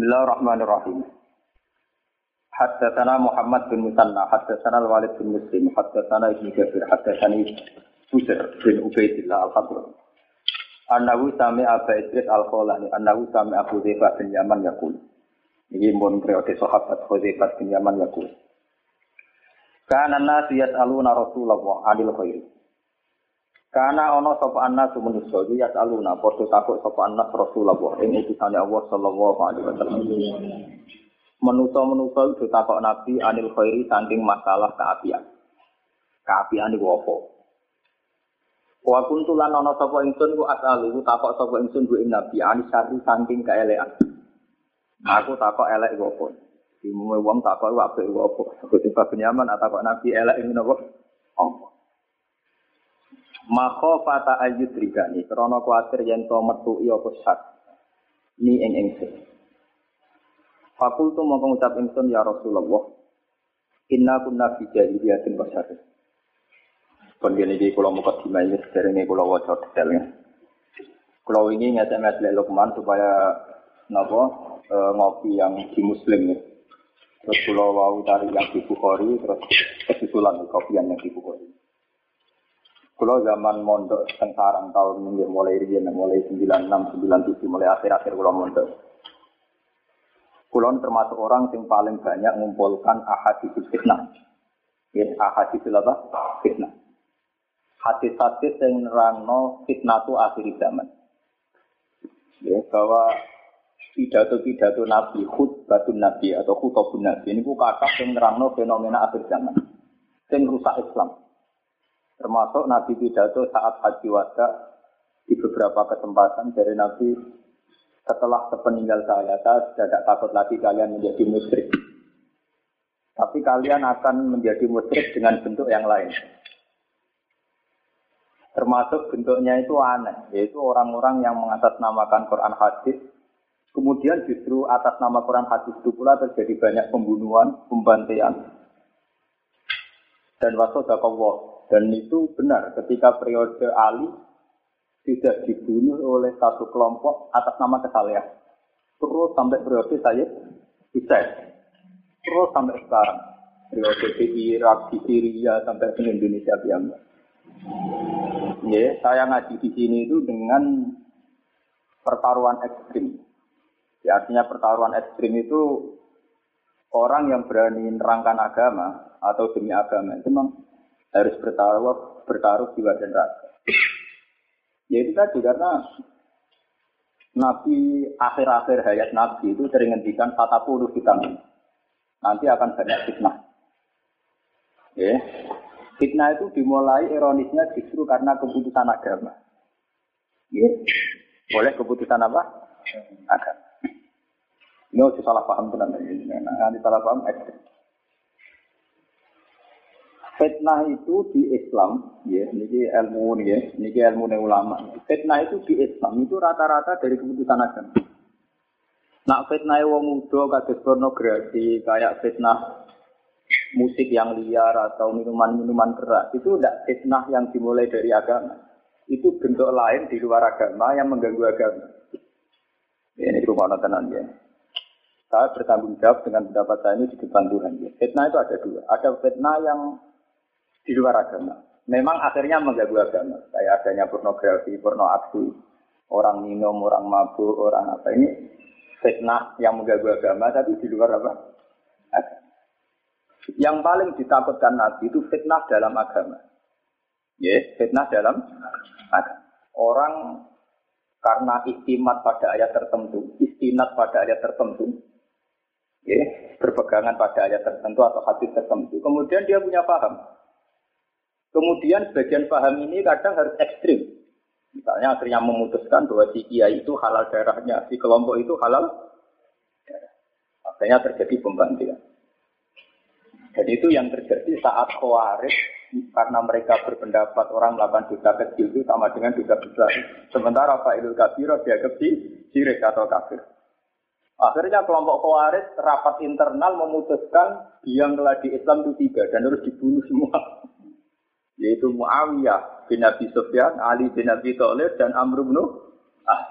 Bismillahirrahmanirrahim. Haddatsana Muhammad bin Musanna, haddatsana Al-Walid bin Muslim, haddatsana Ibnu Jabir, haddatsani Busir bin Ubaidillah Al-Khadrami. Annahu sami Aba Idris Al-Kholani, annahu sami Abu Dhaifah bin Yaman Yakul. Ini pun periode sahabat Hudzaifah bin Yaman Yakul. Kana nasu yas'aluna Rasulullah anil khairi. Karena ono sapa anna sumunusya iki yas'aluna padha takut sapa anna Rasulullah ing utusane Allah sallallahu alaihi wasallam. Menusa-menusa itu takut Nabi anil khairi saking masalah keapian. Keapian iku apa? Wa kuntu lan ana sapa ingsun ku ku takok sapa ingsun ku ing Nabi ani sari saking kaelekan. Aku takok elek iku apa? Dimume wong takok apik iku apa? Aku tiba Benyamin takok Nabi elek ini? Apa? Maka fata ayut rigani, krono kuatir yen to metu iya pusat. Ni ing ingsun. Fakultu mau mengucap ingsun ya Rasulullah. Inna kunna fi jahiliyatin basyari. Kon gene iki kula muka dimai wis derenge kula waca detailnya. Kula ini ngetes Lek Lukman supaya napa e, ngopi yang di muslim ya. Terus kula wau dari yang di Bukhari terus kesusulan kopian yang di Bukhari. Kulo zaman mondok teng sarang tahun minggu mulai riyen mulai 96 97 mulai akhir-akhir kulo mondok. Kulo termasuk orang yang paling banyak mengumpulkan ahadits fitnah. Ya, ahadits apa? Fitnah. Hadis-hadis yang nerangno fitnah itu akhir zaman. Ya, bahwa pidato-pidato Nabi, khutbatun Nabi atau khutbah Nabi ini bukan kata yang nerangno fenomena akhir zaman. Yang rusak Islam. Termasuk Nabi pidato saat haji wada di beberapa kesempatan dari Nabi setelah sepeninggal saya, saya tidak takut lagi kalian menjadi musyrik. Tapi kalian akan menjadi musyrik dengan bentuk yang lain. Termasuk bentuknya itu aneh, yaitu orang-orang yang mengatasnamakan Quran hadis, kemudian justru atas nama Quran hadis itu pula terjadi banyak pembunuhan, pembantaian, dan wasodakallah dan itu benar ketika periode Ali tidak dibunuh oleh satu kelompok atas nama kesalahan. Terus sampai periode saya Hussein. Terus sampai sekarang. Periode di Irak, di Syria, sampai ke Indonesia biasa. Ya, saya ngaji di sini itu dengan pertaruhan ekstrim. Ya, artinya pertaruhan ekstrim itu orang yang berani nerangkan agama atau demi agama itu memang harus bertaruh bertaruh jiwa dan raga. Ya itu tadi karena Nabi akhir-akhir hayat Nabi itu sering ngendikan kata puluh vitamin. Nanti akan banyak fitnah. Ya. Fitnah itu dimulai ironisnya justru karena keputusan agama. Ya. Boleh keputusan apa? Agama. Ini harus salah paham tenan. Nanti salah paham ekstrim. Fitnah itu di Islam, ya, ini ilmu ya, ini ilmu ulama. Fitnah itu di Islam itu rata-rata dari keputusan agama. Nak fitnah wong muda kados pornografi, kayak fitnah musik yang liar atau minuman-minuman keras, itu tidak fitnah yang dimulai dari agama. Itu bentuk lain di luar agama yang mengganggu agama. Ya, ini rumah tenan ya. Saya bertanggung jawab dengan pendapat saya ini di depan Tuhan. Ya. Fitnah itu ada dua. Ada fitnah yang di luar agama. Memang akhirnya mengganggu agama. Kayak adanya pornografi, porno aksi, orang minum, orang mabuk, orang apa ini fitnah yang mengganggu agama, tapi di luar apa? Yang paling ditakutkan Nabi itu fitnah dalam agama. Ya, fitnah dalam agama. Orang karena istimat pada ayat tertentu, istinat pada ayat tertentu, ya, berpegangan pada ayat tertentu atau hadis tertentu. Kemudian dia punya paham. Kemudian bagian paham ini kadang harus ekstrim. Misalnya akhirnya memutuskan bahwa si kiai itu halal darahnya, si kelompok itu halal. Akhirnya terjadi pembantian. Dan itu yang terjadi saat khawarij karena mereka berpendapat orang melakukan dosa kecil itu sama dengan dosa besar. Sementara Pak Ilul Kabiro dia kecil, sirik atau kafir. Akhirnya kelompok khawarij rapat internal memutuskan yang telah di Islam itu tiga dan harus dibunuh semua yaitu Muawiyah bin Abi Sufyan, Ali bin Abi Thalib dan Amr bin Ah.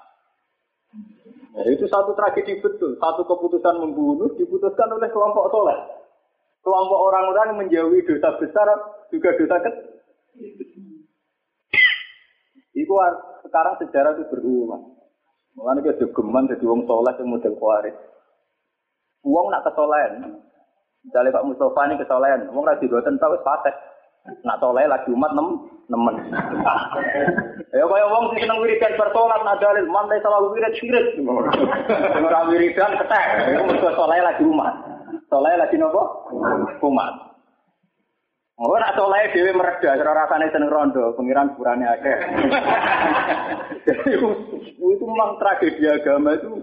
Nah, itu satu tragedi betul. Satu keputusan membunuh diputuskan oleh kelompok soleh. Kelompok orang-orang menjauhi dosa besar juga dosa kecil. Itu sekarang sejarah itu berulang. Mulane kita geman jadi wong soleh yang model kuarit. Wong nak kesolehan. Misalnya Pak Mustafa ini kesolehan, wong lagi digoten tau wis. Nak soleh lagi umat nem nemen. Ya kaya wong sing seneng wiridan bersolat nak dalil man dai salah wirid sirik. Ora wiridan ketek. Iku mergo soleh lagi umat. Soleh lagi nopo? Umat. Oh, nak soleh dewi mereda, cara rasanya seneng rondo, pengiran burane akeh. Jadi itu memang tragedi agama itu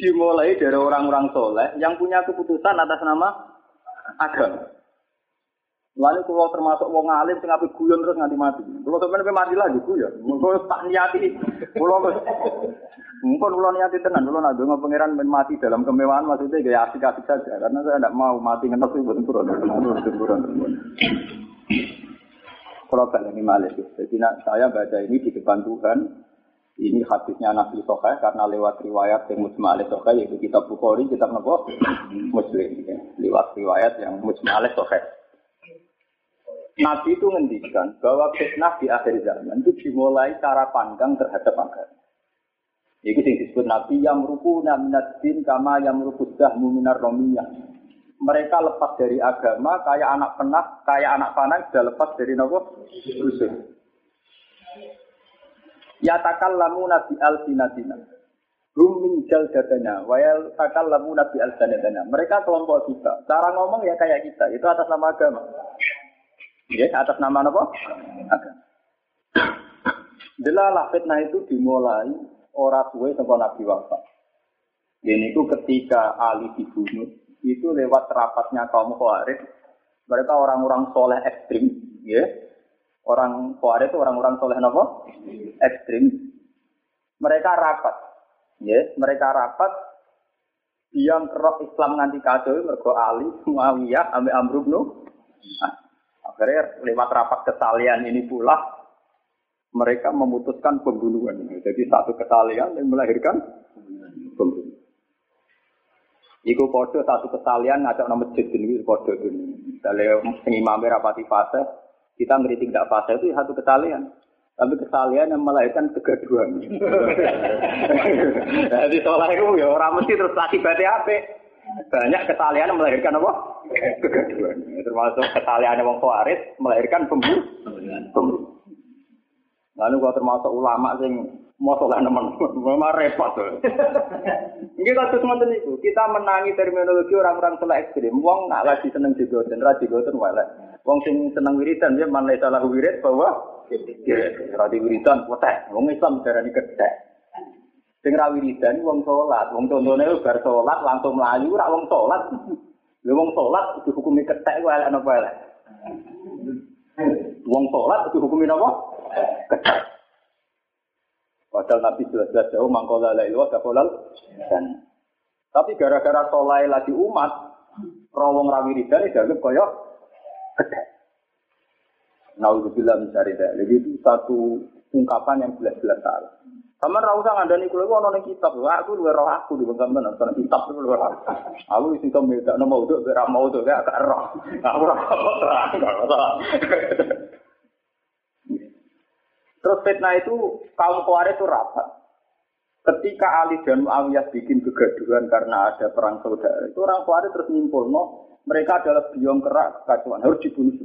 dimulai dari orang-orang soleh yang punya keputusan atas nama agama. Lalu kalau termasuk wong alim sing ape guyon terus nganti mati. Kalau sampeyan mati lagi guyon. Mengko tak niati. Kalau mungkin kalau niati tenan, kalau nak donga pangeran men mati dalam kemewahan maksudnya gaya asik-asik saja karena saya tidak mau mati itu bukan buron. Buron. Kalau ini malah Jadi saya baca ini di depan Tuhan. Ini hadisnya Nabi Sokai karena lewat riwayat yang Musma Alih Sokai yaitu kitab Bukhari, kitab Nabi Muslim. Ya. Lewat riwayat yang Musma Alih Sokai. Nabi itu ngendikan bahwa fitnah di akhir zaman itu dimulai cara pandang terhadap agama. Ini yang disebut Nabi yang merupu minat din kama yang merupu dahmu minar romiyah. Mereka lepas dari agama kayak anak penak, kayak anak panah sudah lepas dari nopo rusuh. Takal lamu nabi al sinatina. Hum min jaldatana, wayal takal lamu nabi al Mereka kelompok kita. Cara ngomong ya kayak kita. Itu atas nama agama. Ya, atas nama apa? Agama. Delalah fitnah itu dimulai orang tua sampai Nabi wafat. Ini itu ketika Ali dibunuh, itu lewat rapatnya kaum Khawarij. Mereka orang-orang soleh ekstrim, ya. Orang Khawarij itu orang-orang soleh apa? Ekstrim. Mereka rapat, ya. Mereka rapat yang kerok Islam nganti kacau mergo Ali, Muawiyah, Amir Amr Akhirnya lewat rapat kesalian ini pula mereka memutuskan pembunuhan. Jadi satu kesalian yang melahirkan pembunuhan. Iku podo satu kesalian ngajak nama masjid ini podo ini. Misalnya imam rapati fase, kita ngeritik tidak fase itu satu kesalian. Tapi kesalian yang melahirkan kegaduhan. Jadi soalnya itu ya orang mesti terus akibatnya apa? Banyak kesalahan melahirkan apa? Kegaduhan. Termasuk kesalahan yang khawaris melahirkan pembunuh. Lalu kalau termasuk ulama sing mau soleh teman, memang repot tuh. Ini kasus mantan itu, kita menangi terminologi orang-orang soleh ekstrim. Wong nggak lagi seneng jigoten, ra jigoten wae. Wong sing seneng wiridan dia mana salah wirid bahwa wiridan potek. Wong Islam darani kedek. Sing ra wiridan wong salat, wong contone bar salat langsung mlayu ora wong salat. Lha wong salat dihukumi ketek ku elek napa elek. Wong salat dihukumi napa? Ketek. Padahal Nabi jelas-jelas jauh mangkola la ilaha illallah dan tapi gara-gara solai lagi umat, rawong rawiridan dianggap kaya ketek. Nauzubillah min syari Itu satu ungkapan yang jelas-jelas salah. Sama ra usah ngandani kula ono ning kitab. Aku luwe roh aku di sampean ono kitab luwe roh. Aku isi to beda nama udah ora mau tuh gak roh. Aku ora Terus fitnah itu kaum Khawarij itu rapat. Ketika Ali dan Muawiyah bikin kegaduhan karena ada perang saudara, itu orang Khawarij terus nyimpul, no, mereka adalah biong kerak kacauan harus dibunuh.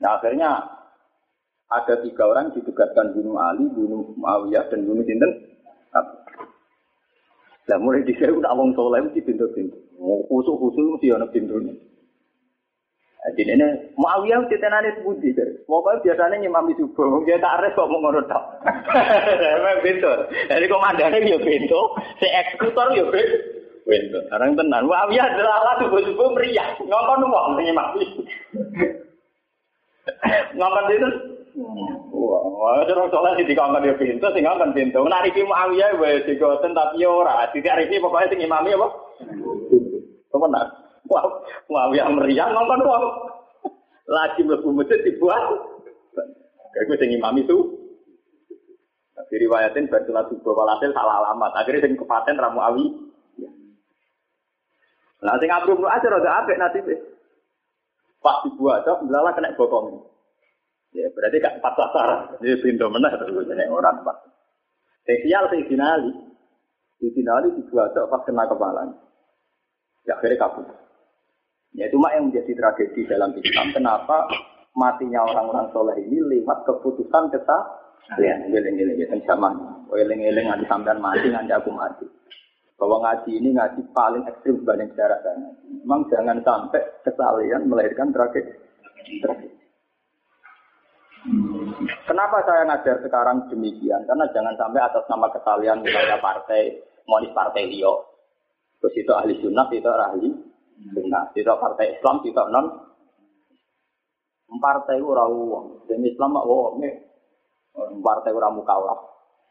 Nah akhirnya ada tiga orang ditugaskan bunuh Ali, bunuh Muawiyah, dan bunuh Sinten. Nah, mulai di sini udah awang soleh mesti pintu-pintu. Khusus khusus mesti ada pintunya. Jadi ini Muawiyah kita nanti sebudi Pokoknya biasanya nyimami subuh, dia tak ares kok mau ngono tok. Memang pintu. Jadi komandannya dia pintu, si eksekutor dia pintu. Sekarang tenan, Muawiyah adalah subuh subuh meriah, ngomong ngomong nyimami. Ngomong itu Wah, terus soalnya sih dikongkon dia pintu, sih ngongkon pintu. Nah, Riki Muawiyah, wes digoten tapi ora. Tidak Riki pokoknya sing imami apa? Kemenak. Wah, Muawiyah meriang ngongkon wong. Lagi mlebu masjid dibuat. Kayak sing imami itu. Diriwayatin bersulat subuh walhasil salah alamat. Akhirnya sing kepaten ramu awi. Nah, sing abru aja rada apik nasibe. Pak dibuat belalah kena bokong. Ya berarti gak empat sasaran. Ini pintu menah terus ini orang empat. Spesial sih finali. Di finali dibuat pas kena kepala. Ya akhirnya kabur. Ya itu mak yang menjadi tragedi dalam Islam. Kenapa matinya orang-orang soleh ini lewat keputusan kesah kalian ngeling-ngeling ya zaman ngeling-ngeling nanti sampean mati nanti aku mati bahwa ngaji ini ngaji paling ekstrim dibanding sejarah. Memang jangan sampai kesalahan melahirkan tragedi. tragedi. Kenapa saya ngajar sekarang demikian? Karena jangan sampai atas nama kesalahan misalnya partai, monis partai Rio. Terus itu ahli sunnah, itu ahli sunnah. Itu partai Islam, itu non. Partai itu uang. Dan Islam mak uang. Partai itu mukawaf.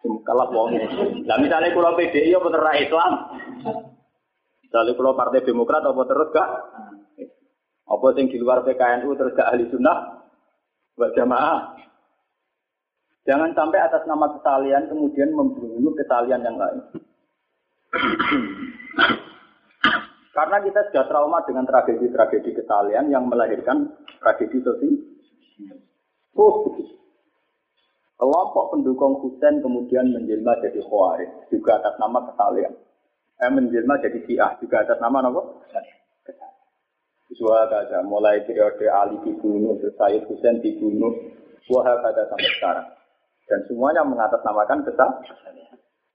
Kalau wong. Lah misalnya kalau PDI apa terus Islam? Misalnya kalau Partai Demokrat apa terus gak? Apa yang di luar PKNU terus gak ahli sunnah? Buat jamaah. Jangan sampai atas nama kesalian kemudian membunuh kesalian yang lain. Karena kita sudah trauma dengan tragedi-tragedi kesalian yang melahirkan tragedi sosial. Oh, Kelompok pendukung Husain kemudian menjelma jadi Khawarij, juga atas nama kesalian. Eh, menjelma jadi Syiah, juga atas nama apa? Suara kata, mulai periode Ali dibunuh, Sayyid Husain dibunuh, suara kata sampai sekarang. Dan semuanya mengatasnamakan kesalahan.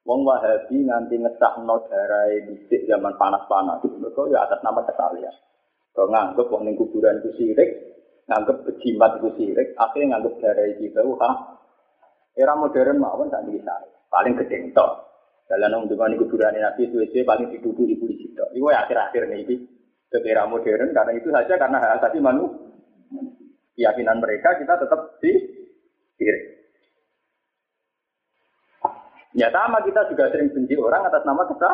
Wong Wahabi nganti ngesah no darai bisik zaman panas-panas. Mereka ya atas nama kesalian. Kalau nganggep wong ning kuburan itu sirik, nganggep bejimat itu sirik, akhirnya nganggep darai itu wah Era modern mawon tak bisa. Paling gede tok. Dalam nang di kuburan Nabi suwe paling dituduh di polisi tok. Iku ya akhir-akhir nih iki. Era modern karena itu saja karena hak asasi manusia. Keyakinan mereka kita tetap di diri. Ya sama kita juga sering benci orang atas nama kita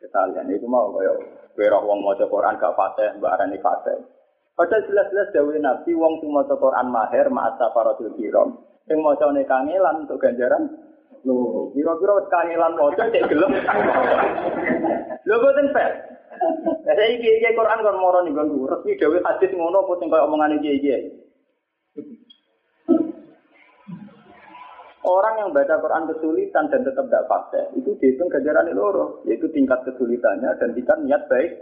kesalahan. Itu mau kayak berok wong mau Quran gak fase, mbak Arani fase. Padahal jelas-jelas Dewi Nabi wong sing maca Quran mahir ma'at safaratul kiram. Sing maca ne kangelan untuk ganjaran. Lho, pira-pira wis kangelan maca cek gelem. Lho boten fair. Saya iki iki Quran kon moro ning nggonku. Resmi dhewe hadis ngono apa sing koyo omongane iki iki. Orang yang baca Quran kesulitan dan tetap tidak fase, itu dihitung ganjaran loro, yaitu tingkat kesulitannya dan tingkat niat baik.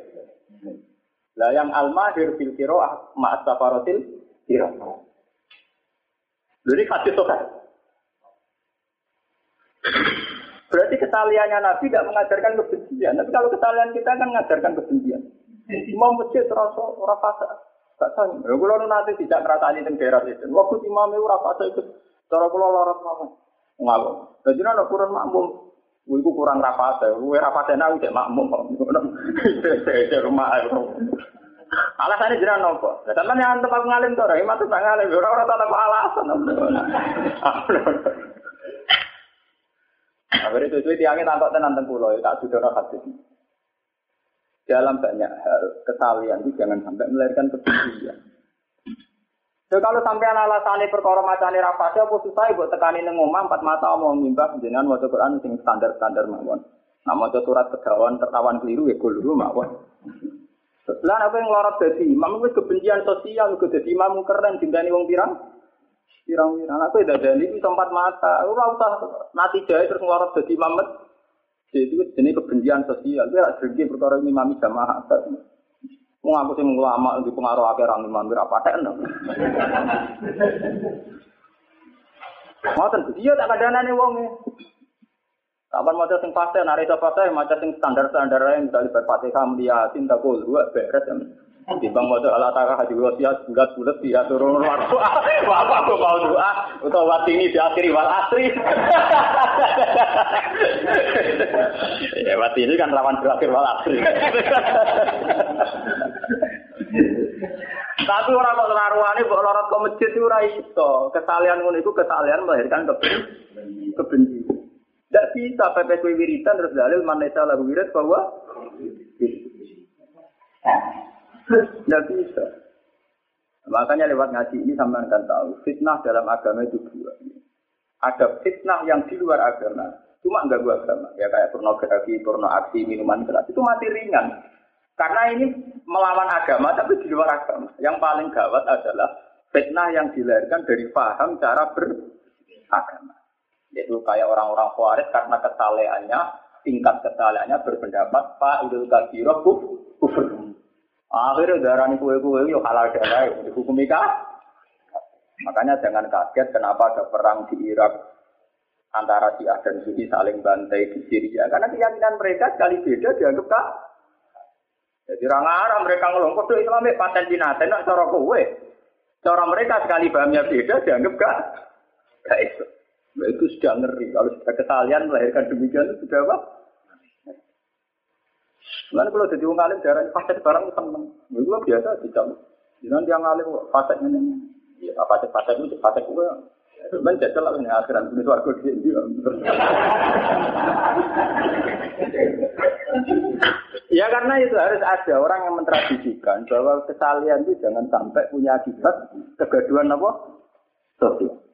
Lah yang al-mahir fil qiraah ma'as safaratil qiraah. Jadi hadis sokan. Berarti kesaliannya Nabi tidak mengajarkan kebencian. Tapi kalau kesalian kita kan mengajarkan kebencian. Imam masjid terasa orang fasa. Gak tahu. Kalau nanti tidak merasani di daerah itu. Waktu imam orang fasa itu. Cara kalau lorot apa? Ngaku. Jadi ada kurang makmum. Iku kurang rapasa. Gue rapasa nak udah makmum. Rumah Alasannya jiran nopo. Sama yang antum aku ngalim tuh, orang itu tak ngalim. Orang orang tak alasan. Akhirnya itu itu tiangnya tampak tenan pulau, tak sudah hadis. Dalam banyak hal, kesalian itu jangan sampai melahirkan kebencian. Jadi kalau sampai alasannya perkara macane rapasnya, apa susah buat tekani neng omah empat mata mau ngimbah jenengan waca Quran sing standar standar mawon. Nah maca surat kegawan tertawan keliru ya keliru mawon. Lah apa yang lorot dadi imam kebencian sosial kok dadi imam keren dintani wong pirang? Pirang-pirang aku ya dadani iki tempat mata. Ora usah mati jae terus ngelorot dadi imam. Jadi itu jenis kebencian sosial. Dia dengki perkara imam jamaah. Wong aku sing ulama di pengaruh akeh orang imam ora paten. Ngoten dia tak kadanane wong e. Kapan maca sing fase, nari fase, maca sing standar-standar yang misalnya berfatihah, dia cinta kul, dua beres. Timbang maca ala taka hadi wasiat bulat-bulat dia turun luar doa. Apa aku mau doa? Untuk waktu ini diakhiri wal asri. ya waktu ini kan lawan berakhir wal asri. Tapi orang kok naruhane mbok lorot ke masjid itu ora iso. Kesalian ngono iku kesalian melahirkan kebencian. Tidak bisa pepes wiritan terus dalil mana lagu wirid bahwa tidak bisa. Makanya lewat ngaji ini sampai akan tahu fitnah dalam agama itu dua. ada fitnah yang di luar agama. Cuma enggak gua agama. Ya kayak pornografi, porno aksi, minuman keras. Itu masih ringan. Karena ini melawan agama tapi di luar agama. Yang paling gawat adalah fitnah yang dilahirkan dari paham cara beragama. Yaitu kayak orang-orang khawarij karena kesalehannya, tingkat kesalehannya berpendapat Pak Idul Kabiro kufur. Akhirnya darah ini kue-kue yuk halal darah, hukum nikah. Makanya jangan kaget kenapa ada perang di Irak antara Syiah dan Sunni saling bantai di Syria. Karena keyakinan mereka sekali beda dianggap kak. Jadi orang Arab mereka ngomong kode Islam paten jinaten, nak cara kowe. Cara mereka sekali pahamnya beda dianggap kak. Gak itu. Nah, itu sudah ngeri. Kalau sudah kesalahan melahirkan demikian itu sudah apa? Lalu kalau jadi orang alim darah fasek barang seneng. Itu biasa tidak. Jangan dia ngalim fasek ini. Ya fasek fasek itu fasek gue. Men jajal lah ini akhiran ini suarga di sini. Ya karena itu harus ada orang yang mentradisikan bahwa kesalian itu jangan sampai punya akibat kegaduhan apa? Sosial.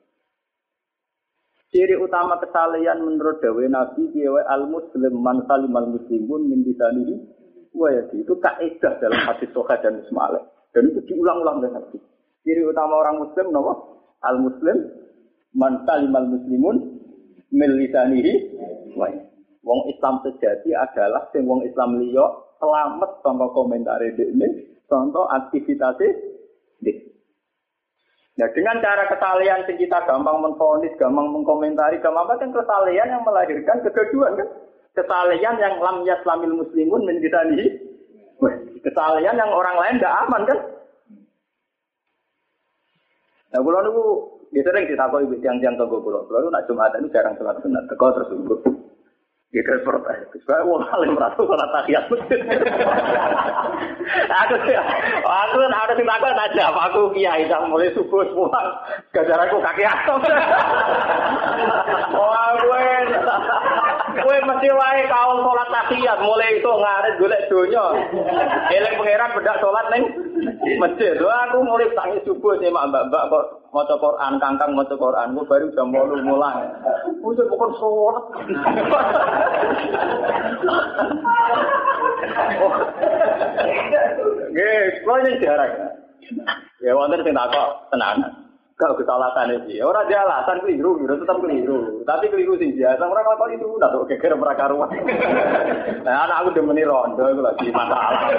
Ciri utama kesalehan menurut Dawe Nabi kiai al muslim man salimal muslimun min disanihi wa yadi itu kaidah dalam hadis Soha dan Ismail dan itu diulang-ulang dengan hadis. Ciri utama orang muslim napa? Al muslim man salimal muslimun min lisanihi wa Wong Islam sejati adalah sing wong Islam liya selamat tanpa komentar ini, contoh aktivitasnya Nah dengan cara kesalahan yang kita gampang menfonis, gampang mengkomentari, gampang kan kesalahan yang melahirkan kegaduhan kan. Kesalahan yang lam yaslamil muslimun menjadi Kesalahan yang orang lain tidak aman kan. Nah kalau niku ya sering ditakoi tiang-tiang tonggo pulau. Kalau nak ini jarang sholat sunat, teko terus Gitu protes. Saya mau paling merasa sholat tahiyat masjid. aku aku kan ada yang takut aja. Aku kiai yang mulai subuh semua. Gajar aku kaki atom. Wah gue, gue mesti wae kaum sholat tahiyat. Mulai itu ngarit golek donya. Eling pangeran bedak sholat neng masjid. Wah aku mulai tangi subuh sih mbak-mbak kok maca Quran, kangkang maca Quran, gue baru jam 8 mulai. Wis bukan sholat. Nggih, kula ini jarang. Ya wonten sing takok tenanan. Kalau kesalahan itu, ya orang dia alasan keliru, keliru tetap keliru. Tapi keliru sih biasa, orang lakon itu udah tuh kira mereka rumah. Nah, anak aku udah meni rondo, itu lagi masalah.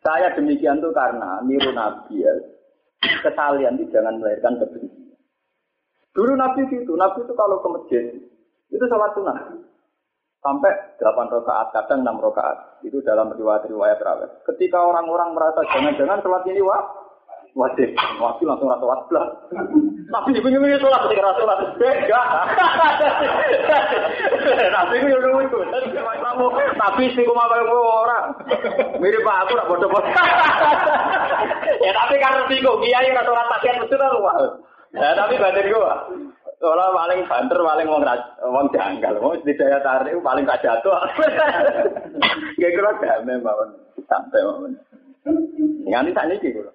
Saya demikian tuh karena niru Nabi ya. Kesalian itu jangan melahirkan kebencian. Dulu Nabi itu, Nabi itu kalau ke masjid, itu sholat sunnah. Sampai 8 rakaat, kadang 6 rakaat. Itu dalam riwayat-riwayat rawat. Ketika orang-orang merasa jangan-jangan sholat ini wah, wajib. Wajib langsung rasa sholat belah. Nabi ini sholat ketika rasa sholat. Beda. Nabi ini itu. Nabi sih kuma kayak orang. Mirip pak aku nak bodoh-bodoh. Ya tapi karena sih kok kiai rasa sholat takian betul lah. Ya tapi badan gua. Soalnya paling banter, paling wong wong janggal, wong di daya tarik paling gak jatuh. Gak kira damai mawon, sampai mawon. Nganti tak niki kula.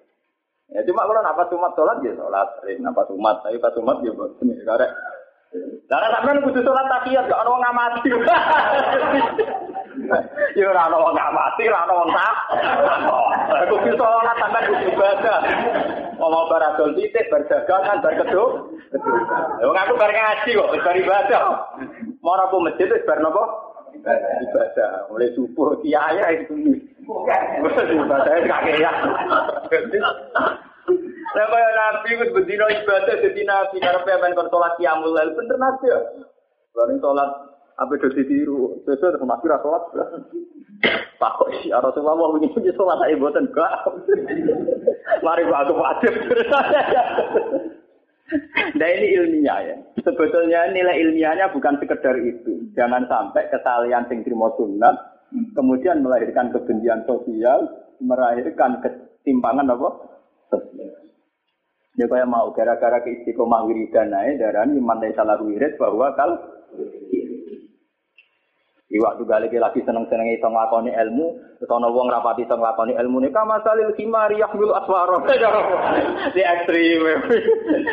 Ya cuma kalau napa sumat sholat ya sholat, sering napa sumat, tapi pas sumat ya buat ini karek. Karena sampean kudu sholat takiyat gak ono ngamati. Ya ora ono wong ngamati, ora ono wong tak. Kudu sholat sampean kudu ibadah. Ngomong baradol titik, berdagangan, berkeduk. Wong aku bar ngaji kok, bar ibadah. Mau aku masjid wis bar napa? Ibadah. Mulai subuh kiai itu. Ibadah kakek ya. Lah kaya nabi wis bendina ibadah dadi nabi karepe men kon salat qiyamul lail bener nabi ya. Bareng salat apa do ditiru, sesuai dengan nabi ra salat. Pak kok si Rasulullah ini punya salat ae mboten gak. Mari aku wajib. Nah ini ilmiah ya. Sebetulnya nilai ilmiahnya bukan sekedar itu. Jangan sampai kesalahan sing trimo sunat kemudian melahirkan kebencian sosial, melahirkan ketimpangan apa? Ya kayak mau gara-gara keistiqomah wiridan naik darah ini mandai salah wirid bahwa kalau Iwak juga lagi lagi seneng seneng itu ngelakoni ilmu, terus ono wong rapati itu ngelakoni ilmu nih. Kama salil kimari yahmil aswaro. Di ekstrim.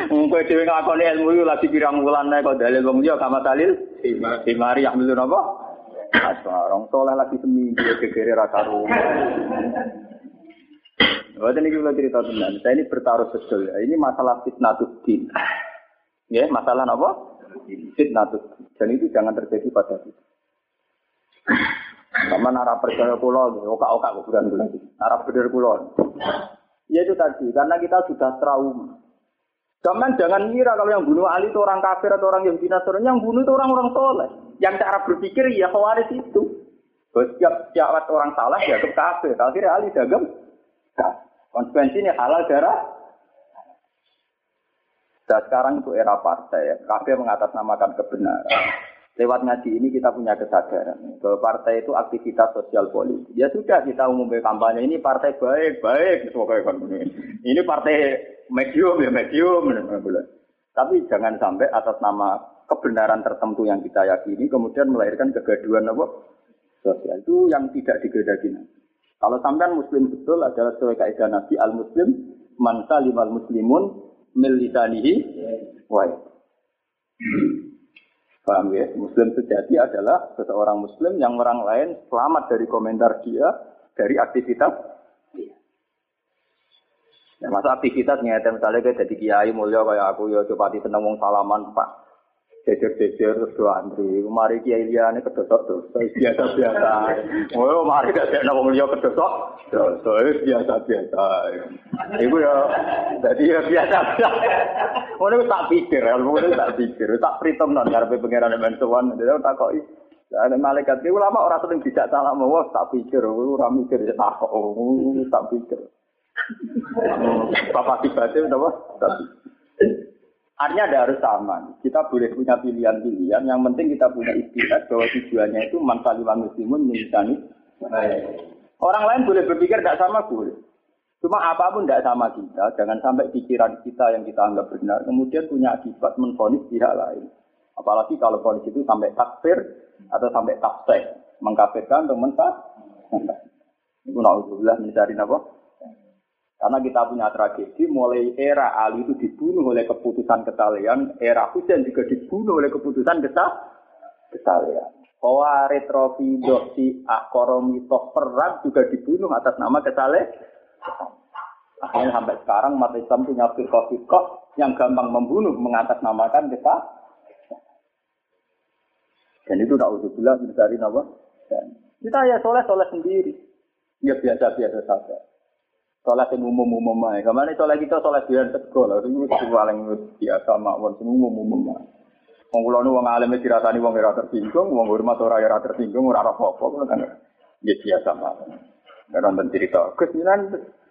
Mungkin dia ngelakoni ilmu itu lagi pirang bulan nih. Kau dalil wong dia kama salil kimari yahmil apa? Aswaro. Soleh lagi seminggu gegere rasa rumah. Waktu ini kita cerita tentang saya ini bertaruh betul ya. Ini masalah fitnatuddin. Ya, masalah apa? Fitnatuddin. Dan itu jangan terjadi pada kita. Sama nara percaya pulau, oka-oka kuburan bulan Nara bener pulau. Ya itu tadi, karena kita sudah trauma. Zaman jangan kira kalau yang bunuh Ali itu orang kafir atau orang yang binasor. Yang bunuh itu orang-orang soleh. Yang cara berpikir ya khawaris itu. Setiap setiap orang salah ya kafir. Akhirnya Ali dagem. Konsekuensinya halal darah. Dan sekarang itu era partai. Kafir mengatasnamakan kebenaran. Lewat ngaji ini kita punya kesadaran bahwa partai itu aktivitas sosial politik. Ya sudah kita umumkan kampanye ini partai baik, baik, Ini partai medium ya medium. Tapi jangan sampai atas nama kebenaran tertentu yang kita yakini kemudian melahirkan kegaduhan apa sosial itu yang tidak digedaki. Kalau sampean muslim betul adalah sesuai kaidah Nabi al muslim man salimal muslimun mil lisanihi wa Paham ya? Muslim sejati adalah seseorang muslim yang orang lain selamat dari komentar dia, dari aktivitas dia. Ya, masa aktivitas nyata misalnya kayak jadi kiai mulia kayak aku ya coba di seneng salaman pak jejer-jejer terus dua antri. Mari kiai liane kedosok terus biasa-biasa. Oh, mari gak ada wong liya kedosok. Terus biasa-biasa. Iku ya jadi ya biasa-biasa. Ngono tak pikir, ngono tak pikir, tak pritom nang ngarepe pangeran men sowan, tak kok ada malaikat itu lama orang sering tidak salah mau tak pikir, orang mikir ya tak kok, tak pikir. Bapak tiba itu apa? Artinya ada harus sama. Kita boleh punya pilihan-pilihan. Yang penting kita punya istilah bahwa tujuannya itu manfaat muslimun misalnya. Orang lain boleh berpikir tidak sama boleh. Cuma apa pun tidak sama kita. Jangan sampai pikiran kita yang kita anggap benar. Kemudian punya akibat menfonis pihak lain. Apalagi kalau fonis itu sampai takfir atau sampai tafsir. Mengkafirkan atau mentah. Itu na'udzubillah mencari apa? Karena kita punya tragedi, mulai era Ali itu dibunuh oleh keputusan kesalehan, era Husain juga dibunuh oleh keputusan kesalehan. Bahwa retrofido si toh perang juga dibunuh atas nama kesalehan. Akhirnya sampai sekarang umat Islam punya firqah yang gampang membunuh mengatasnamakan kita. Dan itu tak usah bilang dari nama. kita ya soleh soleh sendiri. Ya biasa-biasa saja. Sholat yang umum-umum aja. Ke mana sholat kita sholat biar tegol. Itu paling biasa mawon. Semua umum-umum aja. Wong kula nu wong alim dirasani wong ora tersinggung, wong hormat ora ora tersinggung, ora apa-apa kan. Ya biasa mawon. Ora cerita. Gus Kulo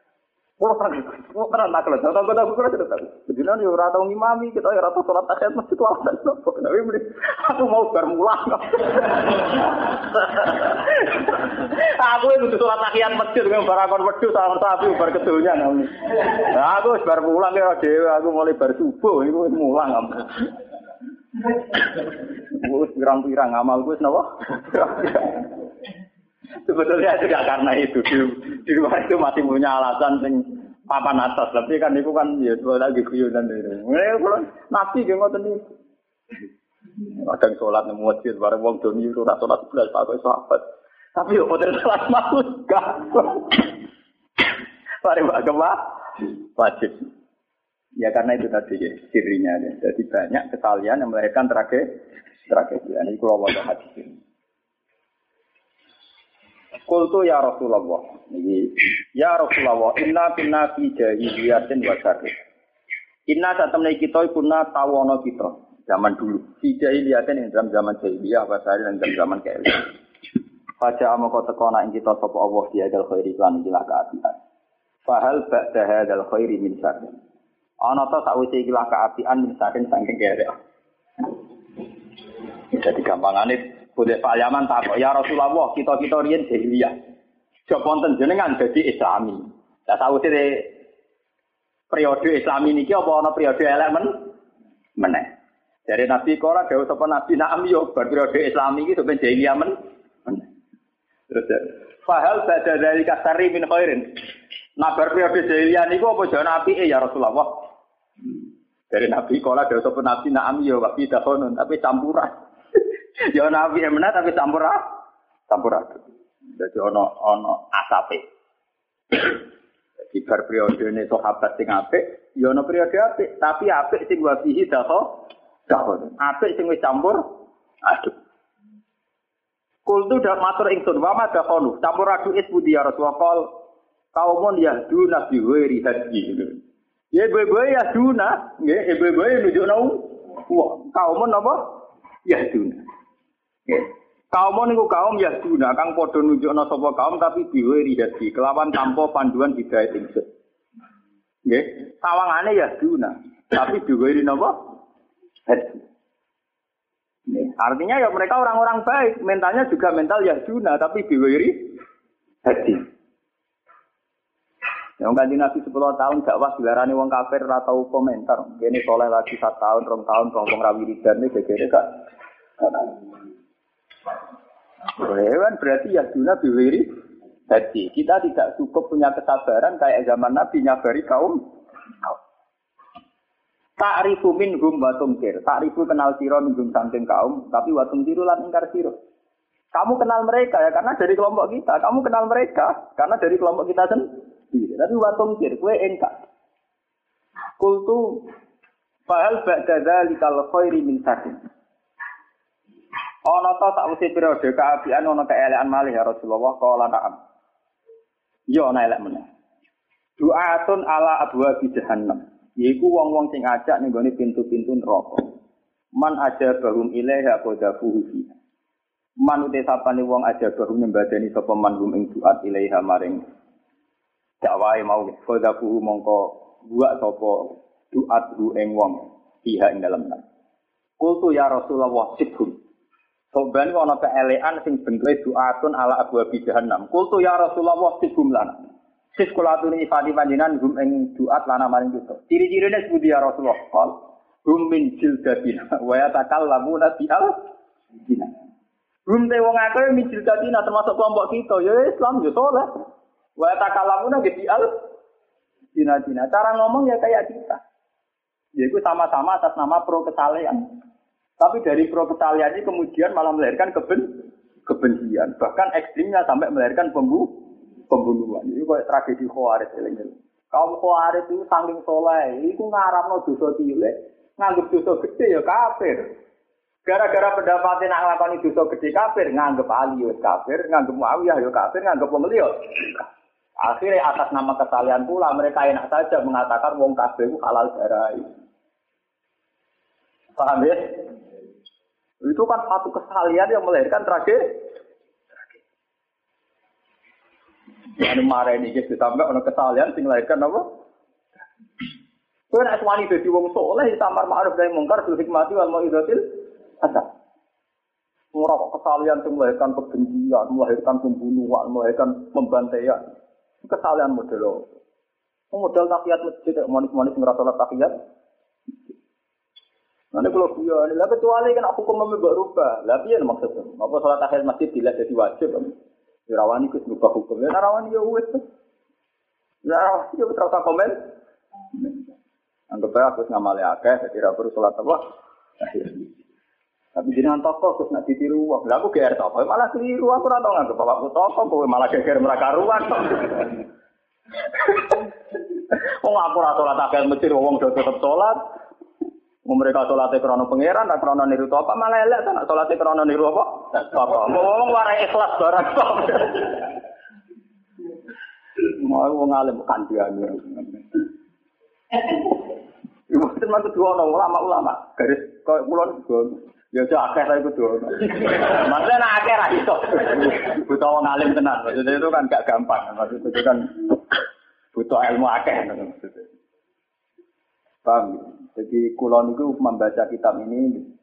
kan, kulo kan nak kelas, tahu tahu kulo tidak tahu. Kemudian yo ora tau ngimami, kita yo ora tau salat tahiyat masjid. Tapi muni, aku mau bar mulang. Aku itu salat tahiyat masjid dengan barakon wedhus sama sapi bar kedunya nami. Nah, aku bar mulang ya aku mulai bar subuh iku mulang. Wis pirang-pirang amal gue napa? Sebetulnya tidak karena itu. Di, di luar itu masih punya alasan sing papan atas. Tapi kan itu kan ya lagi guyonan itu. Mulai kalau nabi gak ngotot nih. Kadang sholat nemu masjid bareng wong doni itu rasa sholat belas pakai sahabat. Tapi yo hotel sholat masuk gak. Mari agama wajib. Ya karena itu tadi ya, sirinya. Ya. Jadi banyak kesalahan yang melahirkan tragedi. Tragedi. Ini kalau wajah hadis Kultu ya Rasulullah. Ya Rasulullah, inna kunna fi jahiliyatin wa syarri. Inna temen kita kunna tawono kita zaman dulu. Fi jahiliyatin yang dalam zaman jahiliyah wa syarri dan zaman kaya. Faja kau tekona ing kita sapa Allah dia dal khairi lan ikilah keapian. Fahal ba'da hadzal khairi min syarri. Ana ta sawise ikilah keapian min syarri saking kere. Jadi gampangane boleh Pak Yaman tak ya Rasulullah kita kita rian jahiliyah. Jawab wonten jenengan jadi Islami. Lah tahu sih periode Islami ini apa ana periode elemen meneh. Dari Nabi Kora jauh sapa Nabi Naam yo bar Islami iki sampeyan jahiliyah men Terus. Fahal bada dari kasari min khairin. Nabar periode jahiliyah niku apa jalan api ya Rasulullah? Dari Nabi kola ada sapa Nabi naam ya wa tapi campuran. Ya Nabi emna tapi campuran. Campuran. Jadi ono ono asape. Jadi bar periode ini sahabat sing apik, ya ono periode apik, tapi apik sing wa fihi daho dahon. Apik sing wis campur aduk. Kultu dak matur ingsun wa ma dahonu. Campur aduk is budi ya Rasulullah kal kaumun yahdu nabi ghairi hadi. Ya ibu-ibu ya duna, nggih ibu-ibu nunjukno kaumun apa? Yahduna. Kaum niku kaum Yahduna kang padha nunjukno sapa kaum tapi diwe ridati kelawan tanpa panduan hidayah ingsun. Nggih, sawangane Yahduna tapi diwe napa? Hadi. Artinya ya mereka orang-orang baik, mentalnya juga mental Yahduna tapi diwiri hadi. Yang kanji Nabi 10 tahun dakwah dilarani wong kafir ora tau komentar. Kene soleh lagi 1 tahun, 2 tahun, rong rawi ridan iki gak. Hewan berarti ya duna biwiri. Jadi kita tidak cukup punya kesabaran kayak zaman Nabi nyabari kaum. Ta'rifu minhum wa tumkir. Ta'rifu kenal siro minhum samping kaum, tapi wa tumkiru lan ingkar siro. Kamu kenal mereka ya karena dari kelompok kita. Kamu kenal mereka karena dari kelompok kita sendiri. Tapi wa tumkir, kue engkar. Kultu fahal ba'da dzalikal khairi min sakin. Ana ta sak wisi periode kaabian ana keelekan malih ya Rasulullah kala na'am. Ya ana elek meneh. Du'atun ala abwa bi jahannam. Yaiku wong-wong sing ajak ning gone pintu-pintu neraka. Man aja bahum ilaiha qadafuhu fiha. Man uti sapane wong aja bahum nyembadani sapa man ing duat ilaiha maring dakwae mau qadafuhu mongko buak sapa duat hu ing wong fiha ing dalem. Kultu ya Rasulullah sibhum. Soban ana keelekan sing bentuke duatun ala abu abi jahannam. Kultu ya Rasulullah sibum lana. Sis kula aturi ifadi panjenengan gum ing duat lana maring kita. Ciri-cirine sepundi ya Rasulullah? Qal hum min jildatina wa yatakallamuna bi al dina. Hum te wong akeh min jildatina termasuk kelompok kita ya Islam ya saleh. Wa yatakallamuna bi al dina-dina. Cara ngomong ya kayak kita. Yaitu sama-sama atas nama pro kesalehan. Tapi dari pro ini kemudian malah melahirkan keben kebencian. Bahkan ekstrimnya sampai melahirkan pembu pembunuhan. Ini kayak tragedi Khawarij ini. Kaum Khawarij itu saking soleh, itu ngarap dosa cilik, nganggep dosa gede ya kafir. Gara-gara pendapatnya nak ngelakoni dosa gede kafir, nganggep Ali ya kafir, nganggep Muawiyah ya kafir, nganggep pembeli Akhirnya atas nama kesalahan pula mereka enak saja mengatakan wong kafir itu halal darah. Paham ya? Itu kan satu kesalahan yang melahirkan tragedi. Anu marah ini gitu sampai ono kesalahan sing melahirkan apa? Kowe nek wani dadi wong saleh tamar ma'ruf nahi mungkar bil hikmati wal mau'izatil hasan. Ora kok kesalahan sing melahirkan kebencian, melahirkan pembunuhan, melahirkan pembantaian. Kesalahan model Model tahiyat masjid, manis-manis ngerasa tahiyat, Nanti kalau guyon, lah kecuali kan hukum mbak rubah. Lah piye maksudnya? Apa salat tahiyat masjid dilihat jadi wajib? Ya rawani ku berubah hukum. Ya rawani ya wis. Ya rawani ya komen. Anggap aja aku ngamali akeh, jadi ra perlu salat apa. Tapi jenengan toko terus nak ditiru wong. Lah aku GR malah keliru aku ora tau nganggep bapakku toko kowe malah geger mereka ruang. Wong aku ora salat akeh masjid wong do tetep salat. Mereka sholatnya krono pangeran, nak krono niru apa malah elek, nak sholatnya krono niru apa? Apa? Ngomong warai ikhlas barang Mau wong alim kandiannya. Ibu itu masuk dua orang ulama-ulama garis kau kulon Ya itu akhir saya itu Maksudnya nak akhir itu. Butuh orang alim tenan. Maksudnya itu kan gak gampang. Maksudnya itu kan butuh ilmu akhir. Paham? Jadi kulon itu membaca kitab ini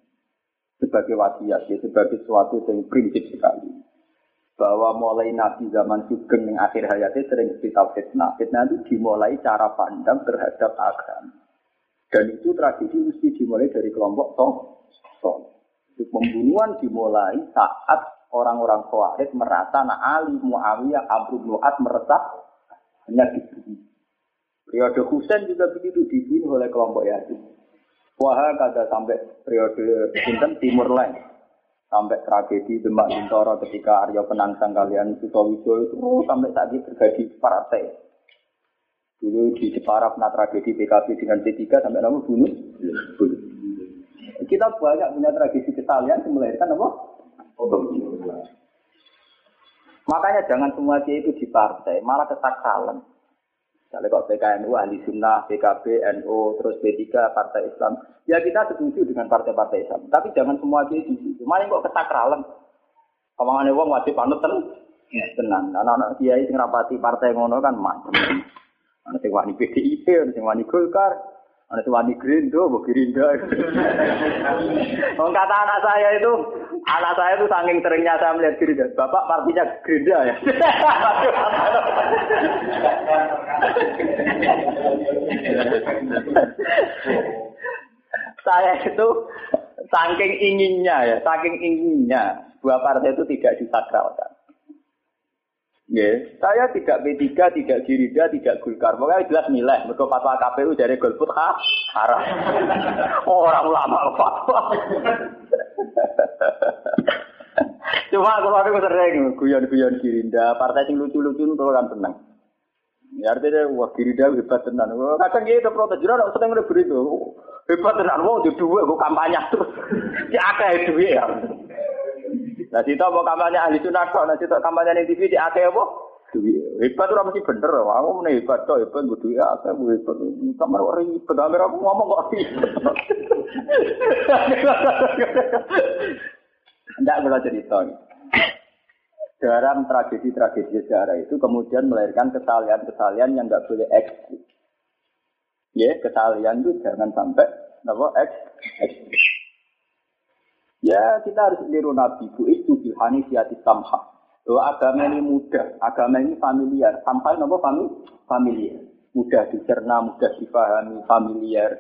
sebagai wasiat, ya, sebagai suatu yang prinsip sekali. Bahwa mulai Nabi zaman Sugeng yang akhir hayatnya sering cerita fitnah. Fitnah itu dimulai cara pandang terhadap agama. Dan itu tradisi mesti dimulai dari kelompok toh. toh. Pembunuhan dimulai saat orang-orang Khawarij merasa nak Ali Muawiyah Nuat meresap hanya dibunuh. Periode Husain juga begitu dibunuh oleh kelompok Yazid. Wah, kada sampai periode Sinten Timur Lain. Sampai tragedi Demak Bintoro ketika Arya Penangsang kalian Sutowijo itu sampai ini terjadi partai. Dulu di Jepara pernah tragedi PKB dengan P3 sampai nama bunuh. bunuh. Kita banyak punya tragedi kesalahan yang melahirkan apa? Makanya jangan semua dia itu di partai, malah kesakalan. Misalnya kok PKNU, Ahli Sunnah, PKB, NU, terus P3, Partai Islam. Ya kita setuju dengan partai-partai Islam. Tapi jangan semua dia di situ. Malah kok kesakalan. Kawangannya wong wajib panut ten. Ya, tenang. Anak-anak kiai sing rapati partai ngono kan macam. Ana sing wani PDIP, ana sing wani Golkar, ada tuan di Gerindo, bu Gerinda. kata anak saya itu, anak saya itu saking seringnya saya melihat Gerinda. Bapak partinya Gerinda ya. saya itu saking inginnya ya, saking inginnya dua partai itu tidak disakralkan. Ya, saya tidak P3, tidak Girida, tidak Golkar. Pokoknya jelas nilai. Mereka fatwa KPU dari golput ha, haram. Orang ulama fatwa. Cuma kalau aku sering guyon-guyon Girinda, partai yang lucu-lucu itu kan tenang. Ya artinya wah Girinda hebat tenan. Kadang gitu protes jero ora seneng ngene itu. Hebat tenan wong di dua gue kampanye terus. Si akeh duwe ya. Nah, kita mau kampanye ahli sunnah kok, nah kita kampanye di TV di akeh apa? Hebat ora mesti bener, aku meneh hebat kok, hebat kudu ya akeh hebat. Kamar ora ribet, kamar aku ngomong kok ribet. Tidak boleh cerita. Dalam tragedi-tragedi sejarah itu kemudian melahirkan kesalahan-kesalahan yang tidak boleh eksis. Ya, kesalahan itu jangan sampai apa eksis. Ya kita harus niru Nabi Bu itu bilhani siati samha. Bahwa agama ini mudah, agama ini familiar. Sampai nopo fami familiar. Mudah dicerna, mudah dipahami, familiar.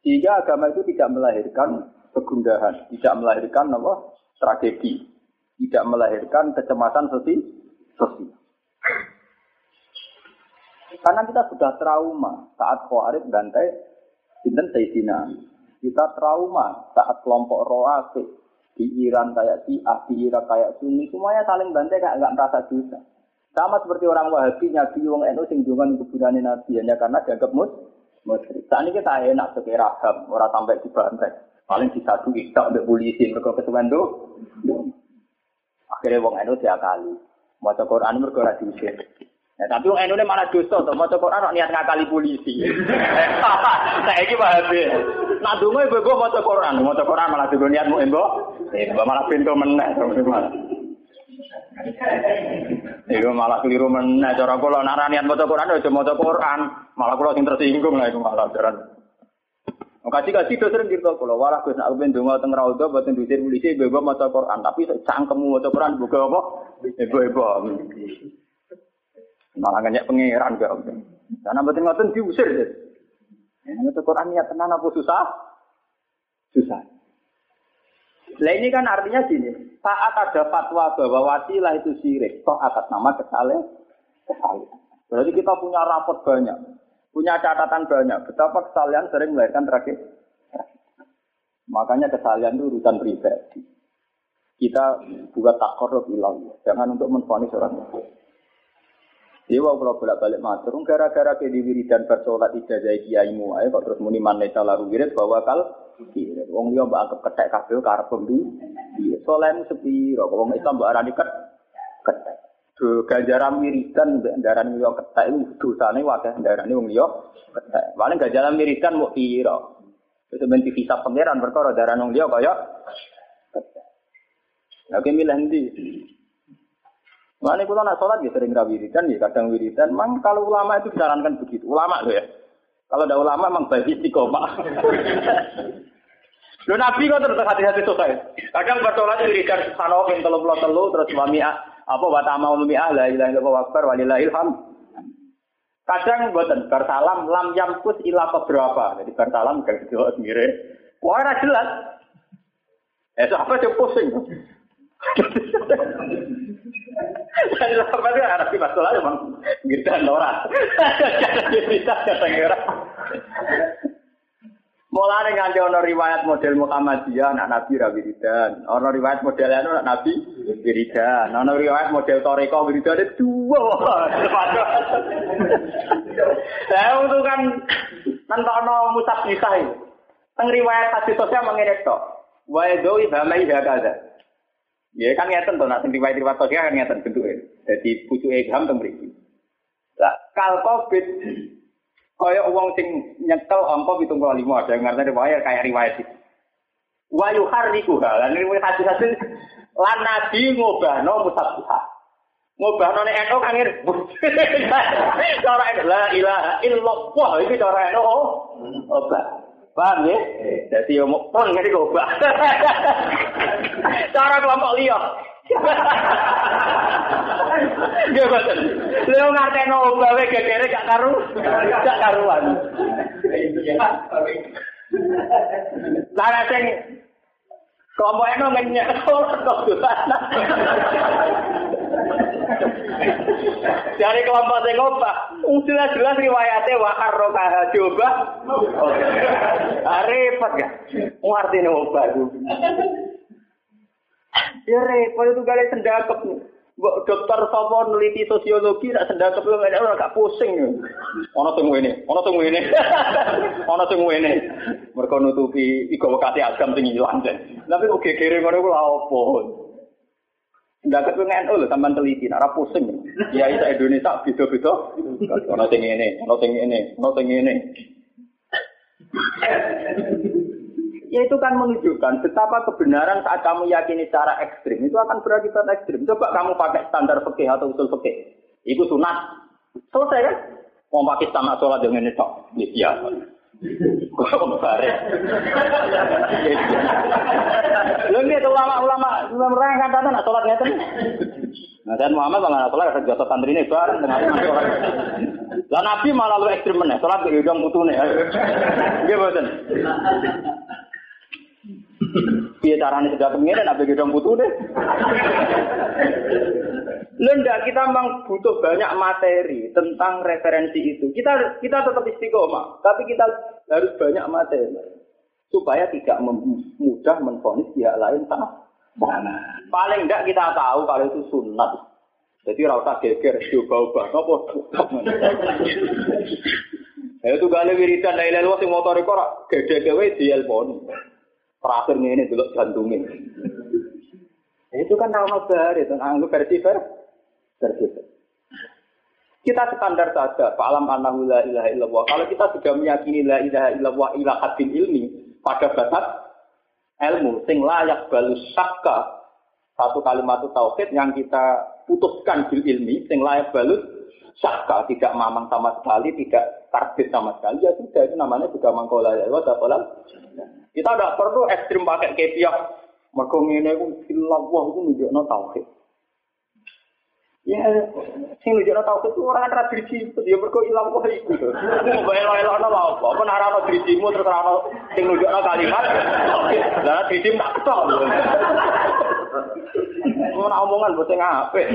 Sehingga agama itu tidak melahirkan kegundahan, tidak melahirkan nopo tragedi, tidak melahirkan kecemasan sosial. sosial. Karena kita sudah trauma saat Khawarij bantai Sinten Sayyidina kita trauma saat kelompok Roafid di Iran kayak si di Irak kayak Sunni, semuanya saling bantai kayak nggak merasa dosa. Sama seperti orang Wahabi nyabi wong NU sing dungan kuburan Nabi hanya karena dianggap mus musyrik. Saat ini kita enak sebagai raham, orang sampai dibantai. Paling disadu kita untuk polisi mereka ketuan do. Akhirnya wong NU kali Mau Quran mereka ora. Ya, tapi wong NU malah dosa to, maca Quran niat ngakali polisi. Saiki wae. Nak donga ibu ibu maca Quran, maca Quran malah juga niatmu embo, embo malah pintu meneh. Iku malah keliru meneh cara kula nak niat maca Quran aja maca Quran, malah kula sing tersinggung lah iku malah jaran. Kasih kasih dosa sering gitu kalau walah gue nak ben donga teng raudha boten diusir polisi ibu maca Quran, tapi cangkemmu maca Quran buka apa? Ibu-ibu. Malah nggak pengiran gak. Karena boten ngoten diusir. Ini Quran niat tenan apa susah? Susah. Nah ini kan artinya gini, saat ada fatwa bahwa wasilah itu syirik, toh atas nama kesalahan, kesalahan. Berarti kita punya rapot banyak, punya catatan banyak, betapa kesalahan sering melahirkan terakhir. Makanya kesalahan itu urusan pribadi. Kita buat takor ilang, jangan untuk menfonis orang lain. Dewa kalau bolak balik matur, gara-gara ke di wiridan bersolat ijazah kiaimu, ayo kok terus muni maneta lalu wirid bahwa kal Wong liya mbak anggap ketek kabeh karep pembi. Iya, solehmu sepi, kok wong Islam mbak arani ket ketek. Do ganjaran wiridan mbek ndarani liya ketek iku dosane wakeh ndarani wong liya ketek. Paling ganjaran wiridan mau pira. Itu ben visa pangeran perkara darah wong liya kaya ketek. Lagi milih ndi? Mana kita nak sholat ya sering wiridan ya kadang wiridan. Mang kalau ulama itu disarankan begitu. Ulama loh ya. Kalau ada ulama memang baik istiqomah. Lo nabi kok terus hati-hati selesai. Kadang bersolat wiridan subhanallah ping telu telu terus wami apa wa ta'ama umi ah la ilaha illallah akbar walillahil ham. Kadang buatan bersalam lam yamkus ila beberapa. Jadi bersalam kayak gitu mirip. Wah jelas. Eh apa sih pusing? Jadi apa itu arah di masalah emang gitu. Jadi bisa kata Mulane nganti ana riwayat model Muhammadiyah anak Nabi ra wiridan, ana riwayat model anu anak Nabi wiridan, ana riwayat model Toreko wiridan dua. Lah itu kan nentokno musab bisa iki. Teng riwayat hadis sosial mengene tok. Wa yadui hamai hakaza. Ya kan ngeten to nek riwayat riwayat sosial kan ngeten bentuke. Dadi pucuke ilham teng mriki. Lah kal covid Kaya uang sing nyekel angka pitung puluh lima ada yang ngerti riwayat kayak riwayat itu. Wayu hariku lan riwayat hadis hadis lan nabi ngobahno musabbiha. Ngobahno nek eno kan ngene. Cara la ilaha illallah iki cara eno obah. Paham ya? Jadi yo pun ngene obah. Cara kelompok liya. Nggih boten. Leo ngarteno gawe gegere gak karu, gak karuan. Lah sing kelompok eno ngenyek kok Dari kelompok sing ngobah, jelas jelas riwayatnya wa arrokaha coba. Ah, repot gak? Ngerti itu. Ya repot itu kali sendakep. Mbok dokter sapa neliti sosiologi nak sendakep lu gak ora gak pusing. Ana sing ngene, ana sing ngene. Ana sing ngene. Mergo nutupi iku wekate agam sing ilang. Tapi kok gegere ngono ku lha opo? Sendakep ku NU lho sampean teliti, nak ora pusing. Ya isa Indonesia beda-beda. Ana sing ngene, ana sing ngene, ana sing ngene. Ya itu kan menunjukkan betapa kebenaran saat kamu yakini secara ekstrim itu akan berakibat ekstrim. Coba kamu pakai standar fikih atau usul fikih. Itu sunat. Selesai kan? Mau pakai sama sholat dengan tok. Ya bare. Lha nek ulama-ulama merang kata nak ngeten. Nah, dan Muhammad malah sholat kerja santri ini bareng dengan sholat. Lah Nabi malah lu ekstrim meneh, sholat ke udang putune. Nggih boten. Piye carane sudah nak bagi dong butuh deh. Lenda kita memang butuh banyak materi tentang referensi itu. Kita kita tetap istiqomah, tapi kita harus banyak materi supaya tidak mudah menfonis pihak lain salah. Paling enggak kita tahu kalau itu sunat. Jadi rasa geger, coba-ubah, apa? Ya itu gale wiridan la ilaha illallah sing motore kok gede-gede di elpon. Terakhir ini dulu jantungnya. Itu kan nama baru, itu anggap versi versi. Kita standar saja, Pak Alam anahu la ilaha illallah. Kalau kita sudah meyakini la ilaha illallah ila hadin ilmi pada batas ilmu, sing layak balus sakka, satu kalimat tauhid yang kita putuskan bil ilmi, sing layak balus sakka, tidak mamang sama sekali, tidak tarbit sama sekali, ya sudah itu namanya juga mangkola ya Allah, kita tidak perlu ekstrim pakai kepiah. Mereka ini itu ilallah itu menunjukkan tauhid. Ya, sing nunjukno tauhid itu orang ra driji, ya mergo ilang kok iku. Mbok elo-elono lha apa? Apa ora drijimu terus ora ono sing nunjukno kalimat. Lah driji tak ketok. Ora omongan mbok sing apik.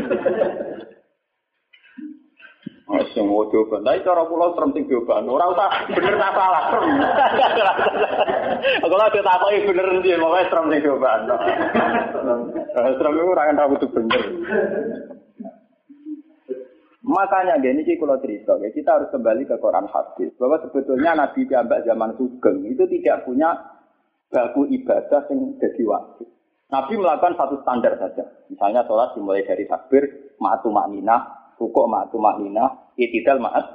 Mau coba, tapi cara pulau serem sing coba, ora usah bener tak salah. Aku lagi tak kok bener ndi, mau serem sing coba. Serem itu ora kan butuh bener. Makanya gini sih kalau cerita, kita harus kembali ke Quran hadis bahwa sebetulnya Nabi Jambak zaman Sugeng itu tidak punya baku ibadah yang jadi wajib. Nabi melakukan satu standar saja. Misalnya sholat dimulai dari takbir, ma'atu ma'minah, rukuk ma'atu ma'minah, itidal ma'at.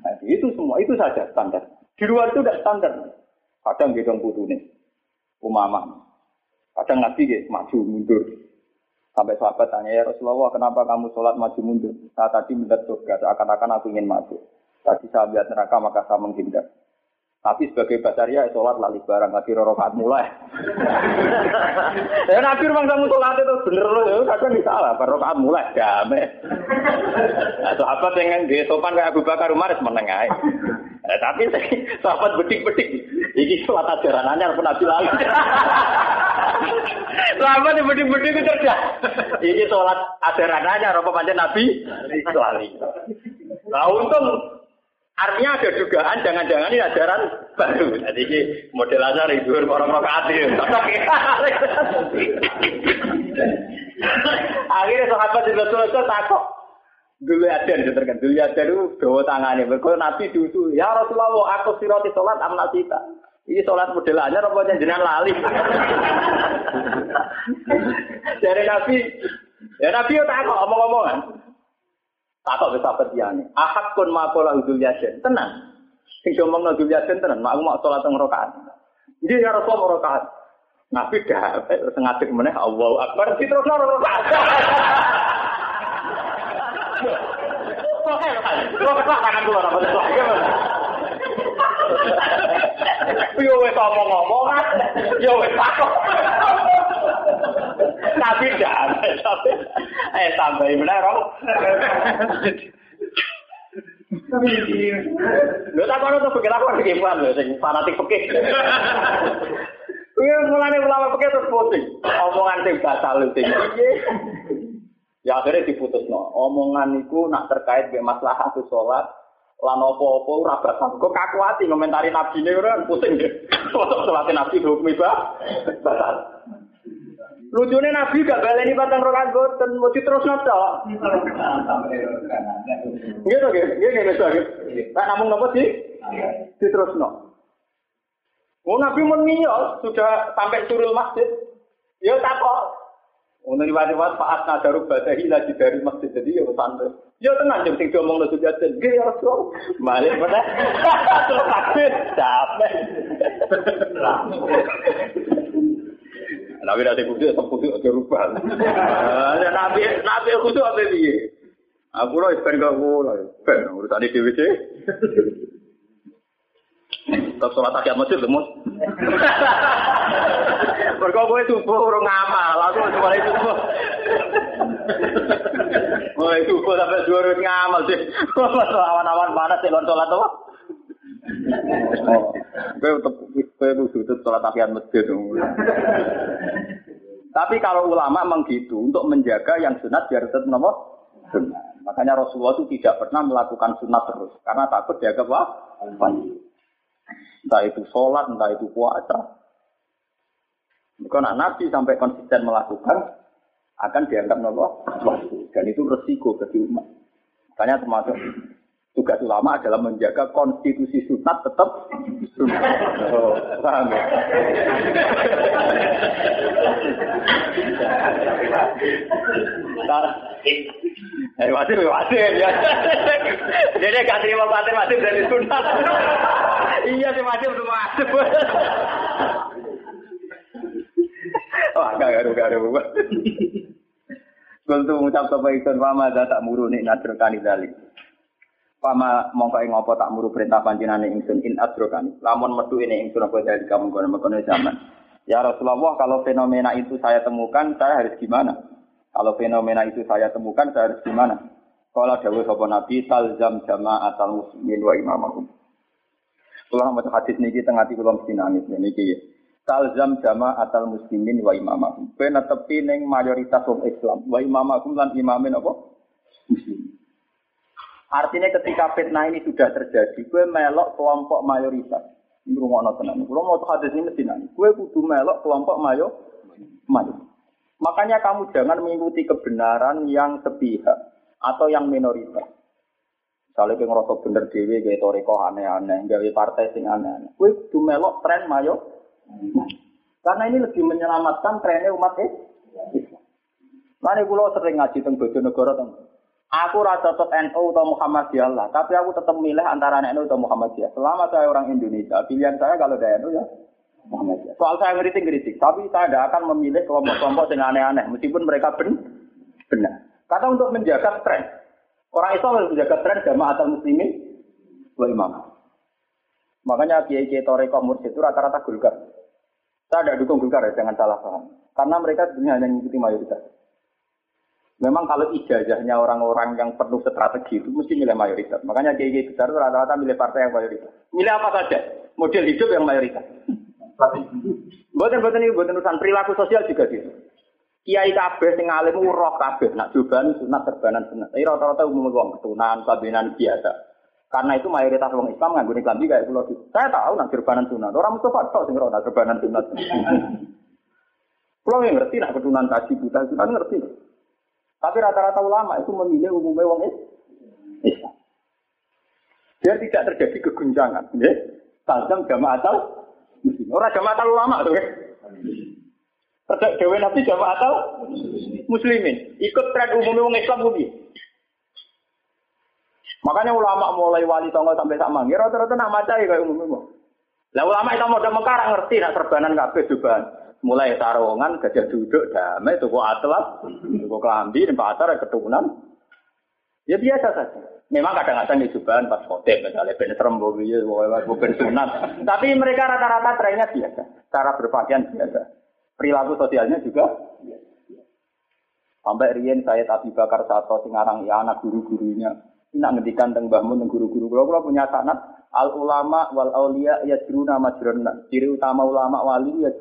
Nah, itu semua, itu saja standar. Di luar itu tidak standar. Kadang gedong putune, umamah. Kadang nabi gitu, maju mundur. Sampai sahabat tanya, ya Rasulullah, kenapa kamu sholat maju mundur? Saya tadi melihat surga, seakan-akan aku ingin maju. Tadi saya lihat neraka, maka saya menghindar. Tapi sebagai basaria, sholat lali barang, lagi rorokaat mulai. ya Nabi memang kamu sholat itu bener loh, ya kadang salah, rorokaat mulai, damai. Nah, sahabat yang di sopan kayak Abu Bakar Umar, menengah. Tapi sahabat bedik-bedik, ini sholat ajaran anyar pun Nabi lalu. Lama di budi-budi itu cerdas. Ini sholat ajaran aja, apa panjang Nabi? Lali. Nah untung artinya ada dugaan jangan-jangan ini ajaran baru. Jadi ini model aja itu orang rokaat Akhirnya sahabat di Rasulullah takut. Dulu ada yang terkenal. Dulu ada itu bawa tangannya. Berkata Nabi dulu, ya Rasulullah, aku siroti sholat amnasita. Ini sholat model aja, apa jenengan lali. Dari Nabi, ya Nabi ya takut omong-omongan. Takut bisa petiane. Ahad pun makola udul yasin. Tenang. Sing ngomong udul yasin tenang. Mak mau sholat teng rokaat. Jadi ya Rasulullah rokaat. Nabi dah sengaja meneh Allah Akbar terus ketok. Yo wis ngomong-ngomong, yo wis takok. Tapi dah, eh sampai benar kok. Lho tak kono tuh pikir aku iki paham lho sing fanatik fikih. Iya mulane ulama fikih terus pusing. Omongan sing batal sing. Ya akhirnya diputus no. Omongan itu nak terkait dengan masalah tuh sholat. Lan opo-opo ora batal. Kok kaku hati ngomentari nabi ini kan pusing. Untuk sholat nabi hukum iba batal. Lucunya nabi gak baleni batang rokan boten, mau terus noto. Gitu gitu, gitu gitu gitu. Tak namun nopo sih? Diterus no. Oh nabi menio sudah sampai surul masjid. Ya tak kok untuk riwayat-riwayat Pak Asna Darub Badahi lagi dari masjid jadi ya santai. Ya tenang jam sing diomong lu sudah jadi ya Rasul. Balik mana? Terus capek. Nabi nanti kudu tetap kudu aja rubah. Nabi Nabi kudu apa piye? Aku loh ben gak ngono. Ben urusan dhewe Tetap sholat tahiyat masjid lemus. Mereka gue subuh urung ngamal, aku mulai subuh. Mulai subuh sampai dua ngamal sih. Awan-awan panas sih lon sholat apa? Masjid. Tapi kalau ulama memang gitu untuk menjaga yang sunat biar tetap nomor sunat. Makanya Rasulullah itu tidak pernah melakukan sunat terus karena takut dianggap wah Entah itu sholat, entah itu puasa. Karena Nabi sampai konsisten melakukan akan dianggap nopo dan itu resiko bagi umat. Makanya termasuk tugas ulama adalah menjaga konstitusi sunat tetap sunat. Oh, paham ya? Eh, wajib, wajib ya. Jadi gak terima wajib, wajib dari sunat. iya sih wajib itu wajib. Oh, agak garu-garu. Kuntu ngucap sapa ikun pama tak muru nek nadrokani dalik. Pama mongko ing apa tak muru perintah panjenengan ingsun in adrokani. Lamun metu ini ingsun apa dari kamu kono kono zaman. Ya Rasulullah kalau fenomena itu saya temukan saya harus gimana? Kalau fenomena itu saya temukan saya harus gimana? Kalau dawuh sapa Nabi talzam jama'atal muslimin wa imamahum. Kalau mau hadis niki tengah di kula mesti nangis niki talzam jama atal muslimin wa imamahum. Kowe netepi ning mayoritas wong Islam wa imamahum lan imamin apa? Muslim. Artinya ketika fitnah ini sudah terjadi, gue melok kelompok mayoritas. Ini rumah tenan. Kalau mau hadis ini mesti nangis. Gue kudu melok kelompok mayo, mayo. Makanya kamu jangan mengikuti kebenaran yang sepihak atau yang minoritas. Misalnya kayak ngerasa bener dewi, kayak toriko aneh-aneh, gawe partai sing aneh-aneh. Gue kudu melok tren mayo, karena ini lebih menyelamatkan trennya umat Islam. Lalu pulau sering ngaji tentang Bojonegoro tentang Aku rasa tetap NU atau Muhammadiyah lah, tapi aku tetap milih antara NU atau Muhammadiyah. Selama saya orang Indonesia, pilihan saya kalau dari NU ya Muhammadiyah. Soal saya ngeritik-ngeritik, tapi saya tidak akan memilih kelompok-kelompok yang aneh-aneh, meskipun mereka ben benar. Karena untuk menjaga tren, orang Islam harus menjaga tren jamaah atau muslimin, dua imam. Makanya kiai-kiai toreko mursyid itu rata-rata gulgar. Saya tidak dukung Golkar ya, jangan salah paham. Karena mereka sebenarnya hanya mengikuti mayoritas. Memang kalau ijazahnya orang-orang yang perlu strategi itu mesti milih mayoritas. Makanya kiai besar itu rata-rata milih partai yang mayoritas. Milih apa saja, model hidup yang mayoritas. Buatan buatan ini buatan urusan perilaku sosial juga gitu. Kiai kabeh sing alim roh kabeh nak jubahan sunat terbanan sunat. Tapi rata-rata umum wong ketunan, kabinan biasa. Karena itu mayoritas orang Islam guna klambi kayak pulau Saya tahu nak terbanan sunat. Orang Mustafa tahu sing nak terbanan sunat. Yang ngerti nak ketunan kaji buta sunat ngerti. Tapi rata-rata ulama itu memilih umumnya wong Islam. Biar tidak terjadi keguncangan. Ya? Tajam jamaah atau Orang jamaah atau ulama tuh. Terdak dewe nabi jamaah atau muslimin. Ikut tren umumnya wong Islam bumi. Makanya ulama mulai wali tonggo sampai sama. Ya rata-rata nak maca ya kayak umumnya. Lah ulama itu mau mekar ngerti nak serbanan kabeh jubahan. Mulai sarungan, gajah duduk, damai, tuku atlas, tuku kelambi, dan pasar, keturunan. Ya biasa saja. Memang kadang-kadang jubahan pas khotib, misalnya ben serem, ben sunat. Tapi mereka rata-rata trennya biasa. Cara berpakaian biasa. Perilaku sosialnya juga Sampai Rien saya tapi bakar satu singarang ya anak guru-gurunya. Ini ngendikan tentang mbahmu tentang guru-guru. Kalau kalau punya sanat al ulama wal aulia ya juruna majruna. Ciri utama ulama wali ya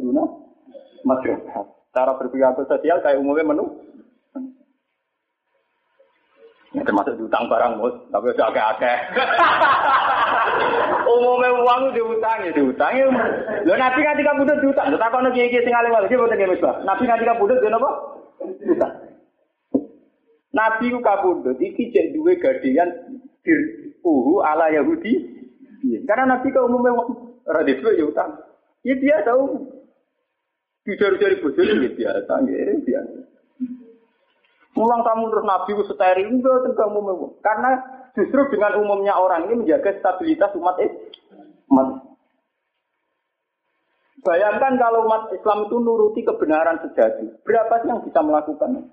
majruna. Cara berperilaku sosial kayak umumnya menu. Ya, termasuk diutang barang mus, tapi udah agak-agak. Umumnya uang diutang ya diutang ya. Lo nabi kan tiga budut diutang. Lo takut nabi kiai sing alim lagi buat ngemis bah. Nabi kan tiga budut dia apa? Diutang. Nabi ku kabudut iki cek duwe dir ala Yahudi. Karena nabi ke umumnya radis ya utang. Ya tahu. Dijari-jari bojone ya biasa, ya biasa. Mulang kamu terus nabi ku steril enggak tentang Karena justru dengan umumnya orang ini menjaga stabilitas umat Islam. Bayangkan kalau umat Islam itu nuruti kebenaran sejati, berapa sih yang bisa melakukan?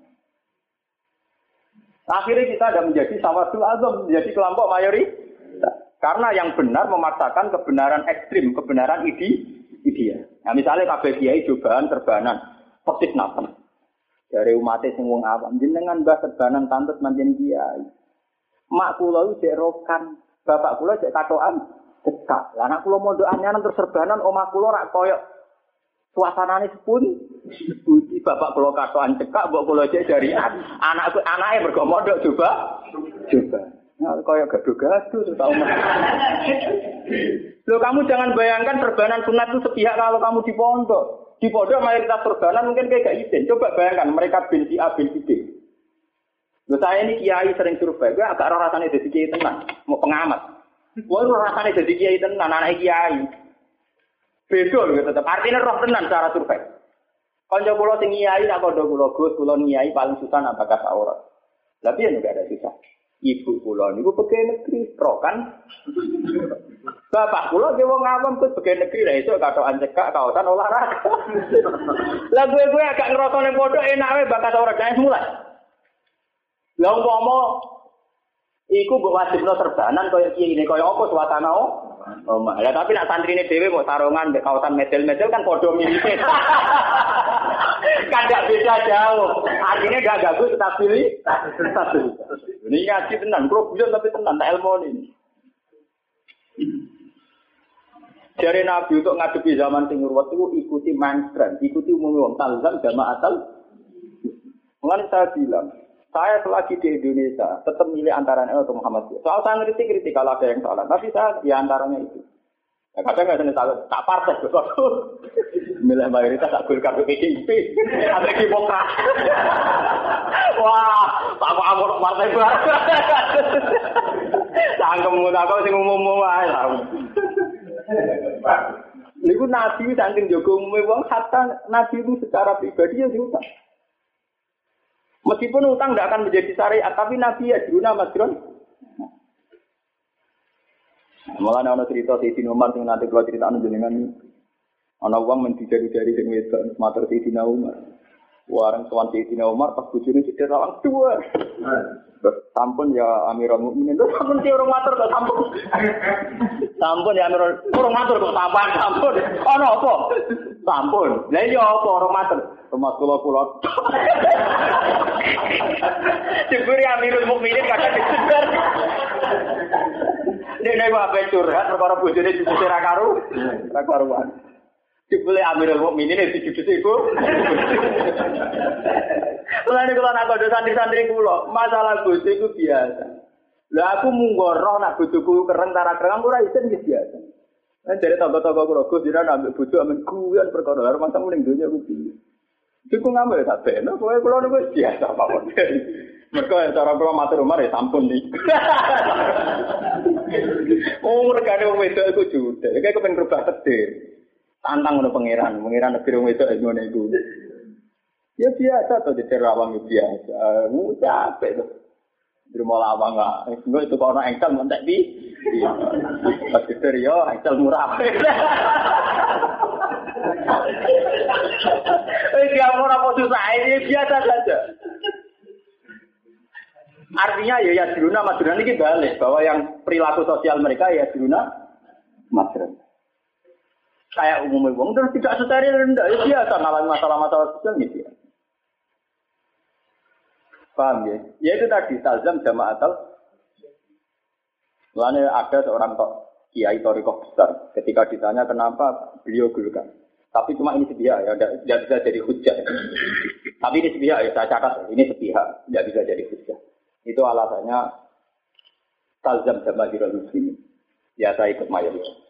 Akhirnya kita ada menjadi sawadul azam, menjadi kelompok mayoritas. Karena yang benar memaksakan kebenaran ekstrim, kebenaran ide, ideal. Nah, misalnya kabeh kiai cobaan terbanan, persis nafas. Dari umat sing wong awam jenengan mbah serbanan tantut manjen kiai. Mak kula iki rokan bapak kula cek katokan cekak lah anak kula mondok anyaran terus serbanan omah kula rak koyo. Suasanane sepun Budi bapak kula katokan cekak mbok kula cek dari anakku anake mergo mondok coba coba. Nah, kaya gaduh-gaduh tau Loh kamu jangan bayangkan serbanan sunat itu sepihak kalau kamu di pondok. Di pondok mayoritas surganan mungkin kayak gak izin. Coba bayangkan mereka bin A, bin B. Loh, saya ini kiai sering survei, gue agak roh rasanya jadi kiai tenang, mau pengamat. Gue roh rasanya jadi kiai tenang, anak kiai. Beda gitu tetap. Artinya roh tenang cara survei. Konco kulo sing kiai, nak kondo kulo gus, kulo kiai paling susah apakah aurat. Tapi ya juga ada susah. Ibu kula niku pegawai negeri, pro kan? Bapak kula ge wong awam kok pegawai negeri lah iso katokan cekak kaosan olahraga. Lah gue-gue agak ngrasa ning pondok enak wae bakat ora kae mulai. Lah umpama iku mbok wajibno serbanan kaya kiye ini kaya apa suasana oh? Oh, ya tapi nak santri ini dewe mau sarungan di kawasan medel-medel kan podo mirip. kan tidak beda jauh. Artinya gak ganggu tetap pilih. Ini ngaji tenang, kalau bujan tapi tenang, tak ilmu ini. Dari Nabi untuk ngadepi zaman sing urwat itu ikuti mainstream, ikuti umum wong talzam jamaah atal. Mengenai saya bilang, saya selagi di Indonesia tetap milih antara NU atau Muhammadiyah. Soal saya kritik kritik kalau ada yang salah, tapi saya di antaranya itu. Ya, kadang nggak tak tak partai sesuatu. Milih mayoritas tak golkar PDIP, ada Demokrat. Wah, tak mau amor partai baru. Cangkemmu tak kau sing umum-umum ae. Niku nabi saking jogo umume wong hatta nabi itu secara pribadi ya diutang. Meskipun utang tidak akan menjadi syariat, tapi Nabi ya juna masron. Malah ada cerita di sini Umar yang nanti kalau cerita anu jenengan ada uang mencari dari yang wedok mater di sini Umar. Warang tuan di sini Umar pas bujurnya sudah lawan dua. Sampun ya Amirul Mukminin, terus sampun si orang mater kok sampun. Sampun ya Amirul, orang mater kok sampun, sampun. Oh no apa? Sampun. Lah iya apa orang mater? Rumah kula kula. Jebur Amirul Mukminin kadang disebar. Nek nek wae curhat perkara bojone ra karu, ra karuan. Dibeli Amirul Mukminin itu judul ibu. Mulane kula nak kode santri-santri kula, masalah bojo itu biasa. Lah aku munggoroh nak bojoku kereng tara kereng ora isin iki biasa. Nah, dari toko-toko kula Gus dina nambah bojo amen guyon perkara karo masa muling dunya ku piye. Iku ngambil tak beno, kowe kula niku biasa mawon. Mereka cara kula matur umar ya sampun nih. oh, regane wong wedok iku judes. Kayak kepen rubah. Tantang ngono pangeran, pangeran negeri wong wedok ngono iku. Ya biasa tuh jadi rawang biasa. Mu capek tuh. Di rumah lawang nggak, enggak itu kalau engkel montek di. Pas itu yo murah. Eh dia murah mau susah ini biasa saja. Artinya ya ya diruna madruna ini balik bahwa yang perilaku sosial mereka ya diruna madruna kayak umumnya wong terus tidak steril rendah ya biasa ngalamin masalah-masalah sosial gitu ya. Paham ya? Ya itu tadi talzam jamaatal. Lalu ada seorang tok kiai toriko besar. Ketika ditanya kenapa beliau gelukan. Tapi cuma ini sepihak ya, tidak bisa jadi hujah. Tapi ini sepihak ya, saya catat ini sepihak, tidak bisa jadi hujah. Itu alasannya talzam jamaatul muslimin. Ya saya ikut mayoritas.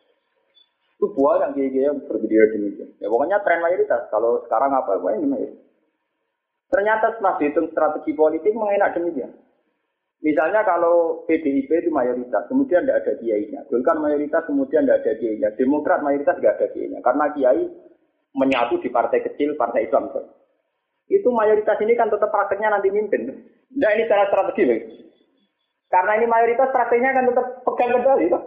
Itu buah yang kiai yang berbeda demikian. Ya pokoknya tren mayoritas. Kalau sekarang apa? Pokoknya ini mayoritas. Ternyata setelah dihitung strategi politik mengenak demikian. Misalnya kalau PDIP itu mayoritas, kemudian tidak ada kiainya. Golkar mayoritas, kemudian tidak ada kiainya. Demokrat mayoritas tidak ada kiainya. Karena kiai menyatu di partai kecil, partai Islam. Itu mayoritas ini kan tetap prakteknya nanti mimpin. Nah ini secara strategi. Loh. Karena ini mayoritas prakteknya kan tetap pegang kendali. Loh.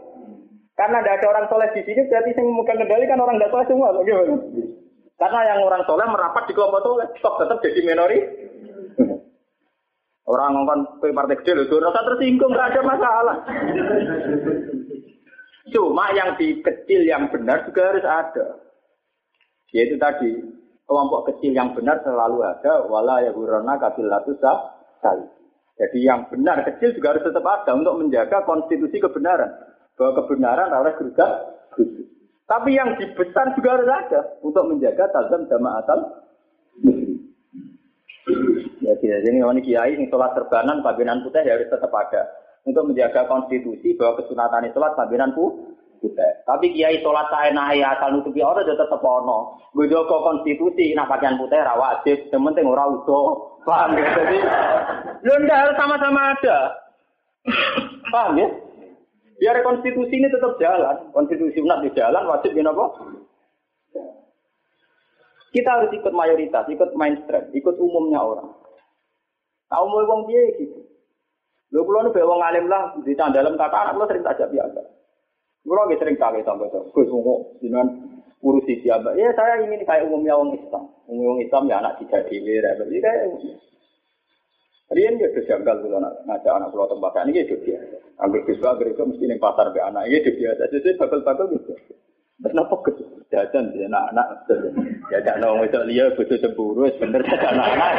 Karena tidak ada orang soleh di sini, berarti yang memegang kendali kan orang tidak soleh semua. Bagaimana? Karena yang orang soleh merapat di kelompok soleh, stok tetap jadi minori. Orang ngomong ke partai kecil itu rasa tersinggung, nggak ada masalah. Cuma yang di kecil yang benar juga harus ada. Yaitu tadi, kelompok kecil yang benar selalu ada, wala ya burana kabilatu sekali. Jadi yang benar kecil juga harus tetap ada untuk menjaga konstitusi kebenaran bahwa kebenaran harus gerugat Tapi yang dibesar juga harus ada untuk menjaga tazam jamaatal muslim. Ya tidak jadi ini kiai ini sholat terbanan pabinan putih ya harus tetap ada untuk menjaga konstitusi bahwa kesunatan sholat pabinan putih. Tapi kiai sholat saya nahi asal nutupi orang ya tetap ono. Gue konstitusi nak pakaian putih rawajib, yang penting orang utuh. Paham ya? Jadi, ya harus sama-sama ada. Paham ya? Biar konstitusi ini tetap jalan. Konstitusi umat di jalan, wajib ya apa? Kita harus ikut mayoritas, ikut mainstream, ikut umumnya orang. Tahu mau wong dia gitu. Lho kula nu wong alim lah di dalam kata anak kula sering tajak biasa. Kula lagi sering kali tambah tuh. Gus ngono dengan urusi siapa? Ya saya ingin kayak umumnya orang Islam. Umum Islam ya anak tiga dewi, Jadi kayak Rian dia tuh janggal anak ngajak anak pulau tempat ini dia biasa. Ambil bisa, ambil itu mesti nih pasar be anak ini dia biasa. Jadi bakal-bakal gitu. Terus nopo gitu, jajan dia anak-anak, jajan nong itu dia butuh cemburu, sebenernya jajan anak-anak.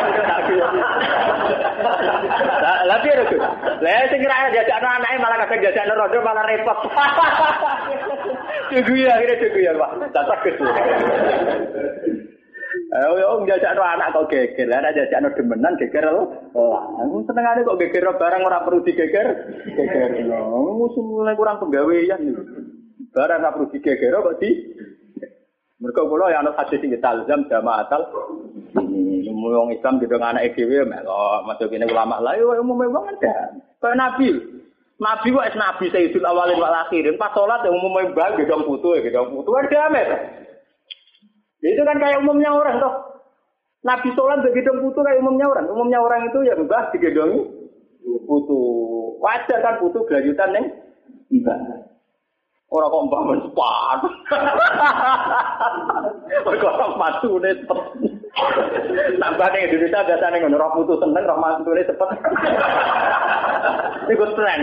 Tapi ada tuh, lah sing kira jajan anak malah kadang jajan rodo malah repot. Tunggu ya, akhirnya tunggu ya pak, tak takut. Eh, yo njajak no anak kok geger, anak jajak no demenan geger lo. Aku senengane kok geger barang ora perlu digeger. Geger lo, musuh mulai kurang penggawean. Barang ora perlu digeger kok di Mereka kula ya ana hadis sing talzam jamaatal ini wong Islam gitu anak dhewe melok masuk ini ulama lah yo umum wong ada. Kayak Nabi. Nabi wae nabi sayyidul awalin wal akhirin pas salat yang umum bang gedong putu gedong putu ada amet. Itu kan kayak umumnya orang toh. Nabi sholat begitu putu kayak umumnya orang. Umumnya orang itu ya mbah digedongi putu. Wajar kan putu kelanjutan neng ibadah. Orang kok mbah mensepat. Orang orang matu nih Nambah nih Indonesia biasa nih ngono roh putu seneng roh matu nih cepet. Iku tren.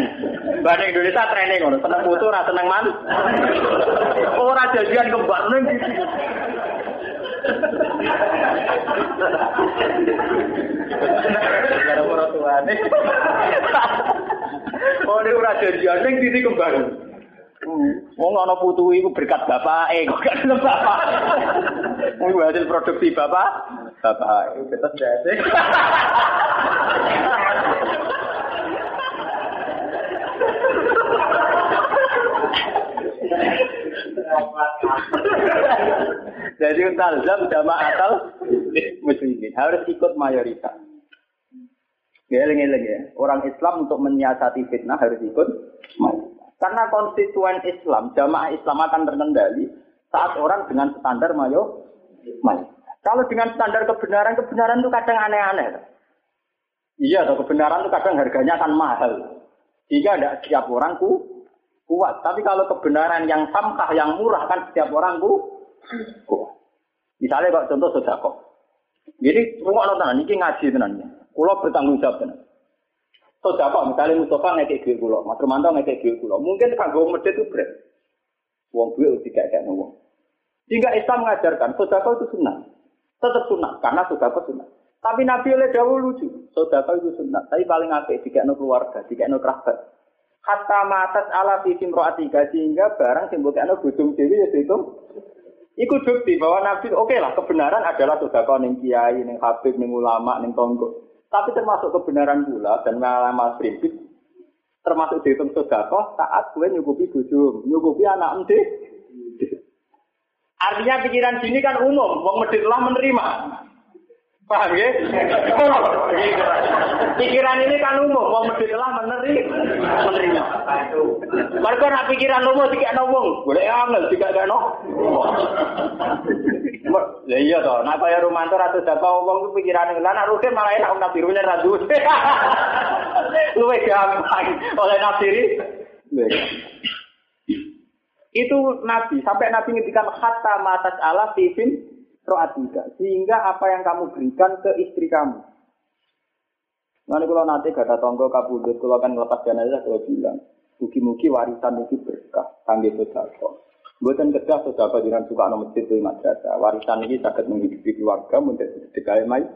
Mbah Indonesia tren ngono seneng putu rasa seneng man. Orang jajan kembar nih Oh, ini ora jadi aneh titi kembang. Wong ana putu iku berkat bapake kok gak gelem bapak. Wong hasil produksi bapak, bapak itu tetep jase. Jadi talzam jamaatal muslimin harus ikut mayoritas. Ya, eling-eling ya. Orang Islam untuk menyiasati fitnah harus ikut mayoritas. Karena konstituen Islam, jamaah Islam akan terkendali saat orang dengan standar mayo. Kalau dengan standar kebenaran, kebenaran itu kadang aneh-aneh. Iya, atau kebenaran itu kadang harganya akan mahal. Jika tidak setiap orang ku, kuat. Tapi kalau kebenaran yang samkah, yang murah kan setiap orang ku, kuat. Misalnya kalau contoh sodako. Jadi, rumah nonton, ini ngaji tenannya. Kulo bertanggung jawab tenan. Sodako, misalnya Mustafa ngekek duit kulo, Mas Romanto ngekek duit kulo. Mungkin gue medit itu berat. Wong duit udah kayak wong. Sehingga Islam mengajarkan sodako itu sunnah. Tetap sunnah, karena sodako sunnah. Tapi Nabi oleh dahulu lucu. Sodako itu sunnah. Tapi paling apa? Jika keluarga, jika kerabat. Hatta matas ala fisim ro'atika. Sehingga barang simbol kena bujung dewi ya itu. Iku bukti bahwa Nabi, oke okay lah, kebenaran adalah sodako ning kiai, ning habib, ning ulama, ning tonggo. Tapi termasuk kebenaran pula dan mengalami prinsip termasuk dihitung sodako saat gue nyukupi bujung, nyukupi anak ente. Artinya pikiran sini kan umum, wong medit lah menerima. Paham ya? pikiran ini kan umum, wong medit lah menerima. menerima. Mereka nak pikiran umum tidak wong, boleh angel tidak ada no. Ya iya toh, nak kaya Romanto atau siapa wong itu pikiran lah nak rugen malah enak nak birunya radu. Luwe gampang oleh nafsiri. Itu Nabi, sampai Nabi ngedikan kata matas Allah tifin roatika. Sehingga apa yang kamu berikan ke istri kamu. Nanti kalau nanti gak ada tonggo kabudut, kalau akan ngelepas jenazah, kalau bilang, mugi-mugi warisan itu berkah, kangge sodako. Buatan kerja sodako dengan suka nomor masjid itu madrasah. Warisan ini sangat menghidupi keluarga, menjadi sedekah mai.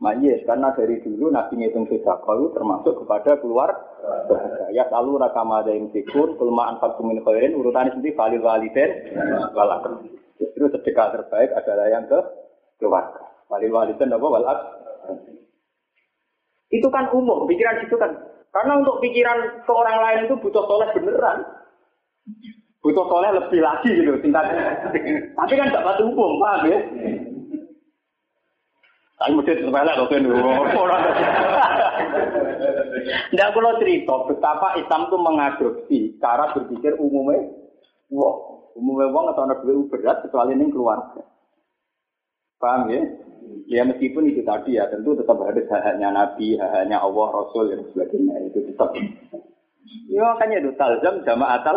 Mayes, karena dari dulu Nabi ngitung sodako itu termasuk kepada keluar Ya selalu rakama ada yang sikun, kelemahan faktum min khairin, urutannya sendiri valil waliden, walak. Justru sedekah terbaik adalah yang ke keluarga. Walil waliden apa walak? Itu kan umum, pikiran itu kan. Karena untuk pikiran ke orang lain itu butuh soleh beneran. Butuh soleh lebih lagi gitu tingkatnya. Tapi kan dapat umum, paham ya? Tapi mesti sepele kok kan. Tidak kalau cerita betapa Islam itu mengadopsi cara berpikir umumnya. Wah, umumnya wong atau anak duit berat kecuali ini keluarga. Paham ya? Ya meskipun itu tadi ya tentu tetap harus haknya Nabi, haknya Allah, Rasul dan sebagainya itu tetap. Ya makanya itu talzam jamaatal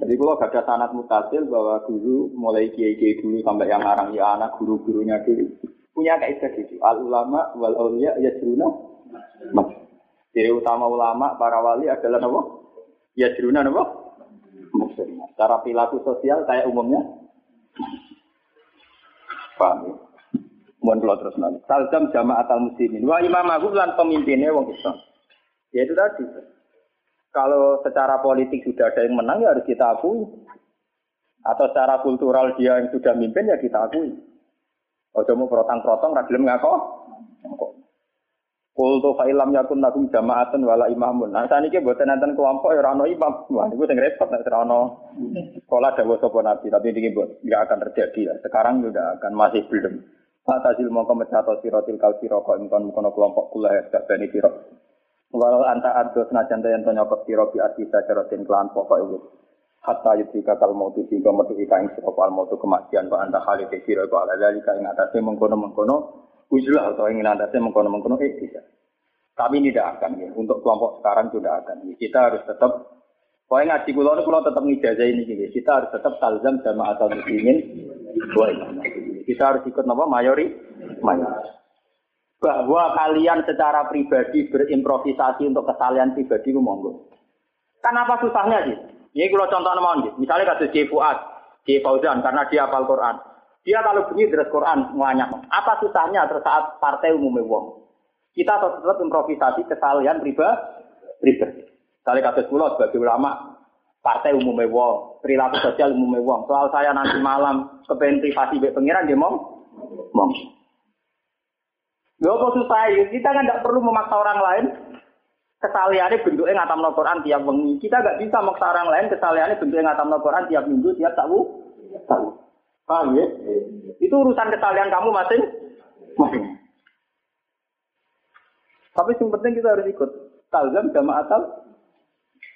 jadi kalau gak ada sanat mutasil bahwa dulu mulai kiai-kiai dulu sampai yang ngarang ya anak guru-gurunya dulu punya kaidah gitu. Al ulama wal aulia ya jeruna. Jadi utama ulama para wali adalah apa? Ya jeruna? Maksudnya. Cara perilaku sosial kayak umumnya. Paham ya? Mohon kalau terus nanti. Salzam jamaat al muslimin. Wa imam agung lan pemimpinnya wong Islam. Ya itu tadi. Kalau secara politik sudah ada yang menang ya harus kita akui. Atau secara kultural dia yang sudah mimpin ya kita akui. Ojo mau protang-protong ragilem ngako. Kultu fa'ilam yakun lakum jama'atun wala imamun. Nah, saat ini buatan nanti kelompok ya rano imam. Wah, ini yang repot, nah, rano sekolah dawa sopo nabi. Tapi ini nggak akan terjadi ya. Sekarang sudah akan masih belum. Atasil mau kemecato sirotil kal siroko imkon mukono kelompok kulah ya bani sirok. Walau anta ado senajan yang tonyokot siro bi asli sajaratin kelan pokok itu. Hatta yudhika kal mautu sehingga metu ika ing siro al mautu kematian wa anta khalid siro ko ala dalika ing atasnya mengkono-mengkono ujlah atau ing atasnya mengkono-mengkono eh bisa. Ini tidak akan ya. Untuk kelompok sekarang sudah akan. Ya. Kita harus tetap Pokoknya ngaji kulo kulo tetap ngijazah ini gini. Kita harus tetap talzam sama atau muslimin. Kita harus ikut nama mayori, mayori bahwa kalian secara pribadi berimprovisasi untuk kesalahan pribadi itu monggo. Kan apa susahnya sih? Ini kalau contoh nama misalnya kasus J Fuad, J Fauzan karena dia hafal Quran. Dia kalau bunyi dari Quran semuanya. Apa susahnya saat partai umumnya wong? Kita tetap improvisasi kesalahan pribadi. pribadi. Misalnya kasus pulau sebagai ulama, partai umumnya wong, perilaku sosial umumnya wong. Soal saya nanti malam kepengen privasi pengiran dia mau, mau. Gak apa susah ya, kita kan tidak perlu memaksa orang lain kesaliannya bentuknya ngatam Quran tiap wengi. Kita nggak bisa maksa orang lain kesaliannya bentuknya ngatam Quran tiap minggu, tiap tahu. Tahu. Paham ya? Itu urusan kesalian kamu masing masing. Tapi yang penting kita harus ikut. Talzam jamaatal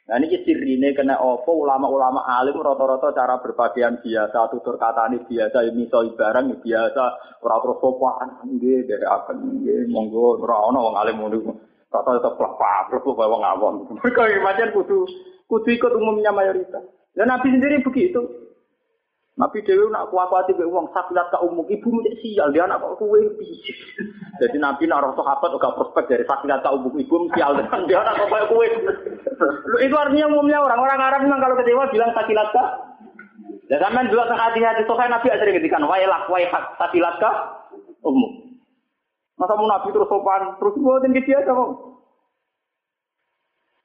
Nah ini sirine kena opo ulama-ulama alim rata-rata cara berpakaian biasa, tutur kata ini biasa, ini so barang biasa, ora terus sopan, dari akan nggih monggo ora ono wong alim ngono. Kata tetep plak terus kok wong awam. Mereka macam kudu kudu ikut umumnya mayoritas. Dan Nabi sendiri begitu. Nabi Dewi nak kuat-kuat ibu uang sakilat ke umum ibu mesti sial dia anak kok kue Jadi Nabi nak roh sahabat juga prospek dari sakilat ke umum ibu sial dan dia anak kok kue. Lu itu artinya umumnya orang-orang Arab memang kalau kecewa bilang sakilat ke. Dan sampai dua hati-hati sokai Nabi sering ketikan wailah waihak sakilat ke umum. Masa mau Nabi terus sopan terus buatin gitu aja kok.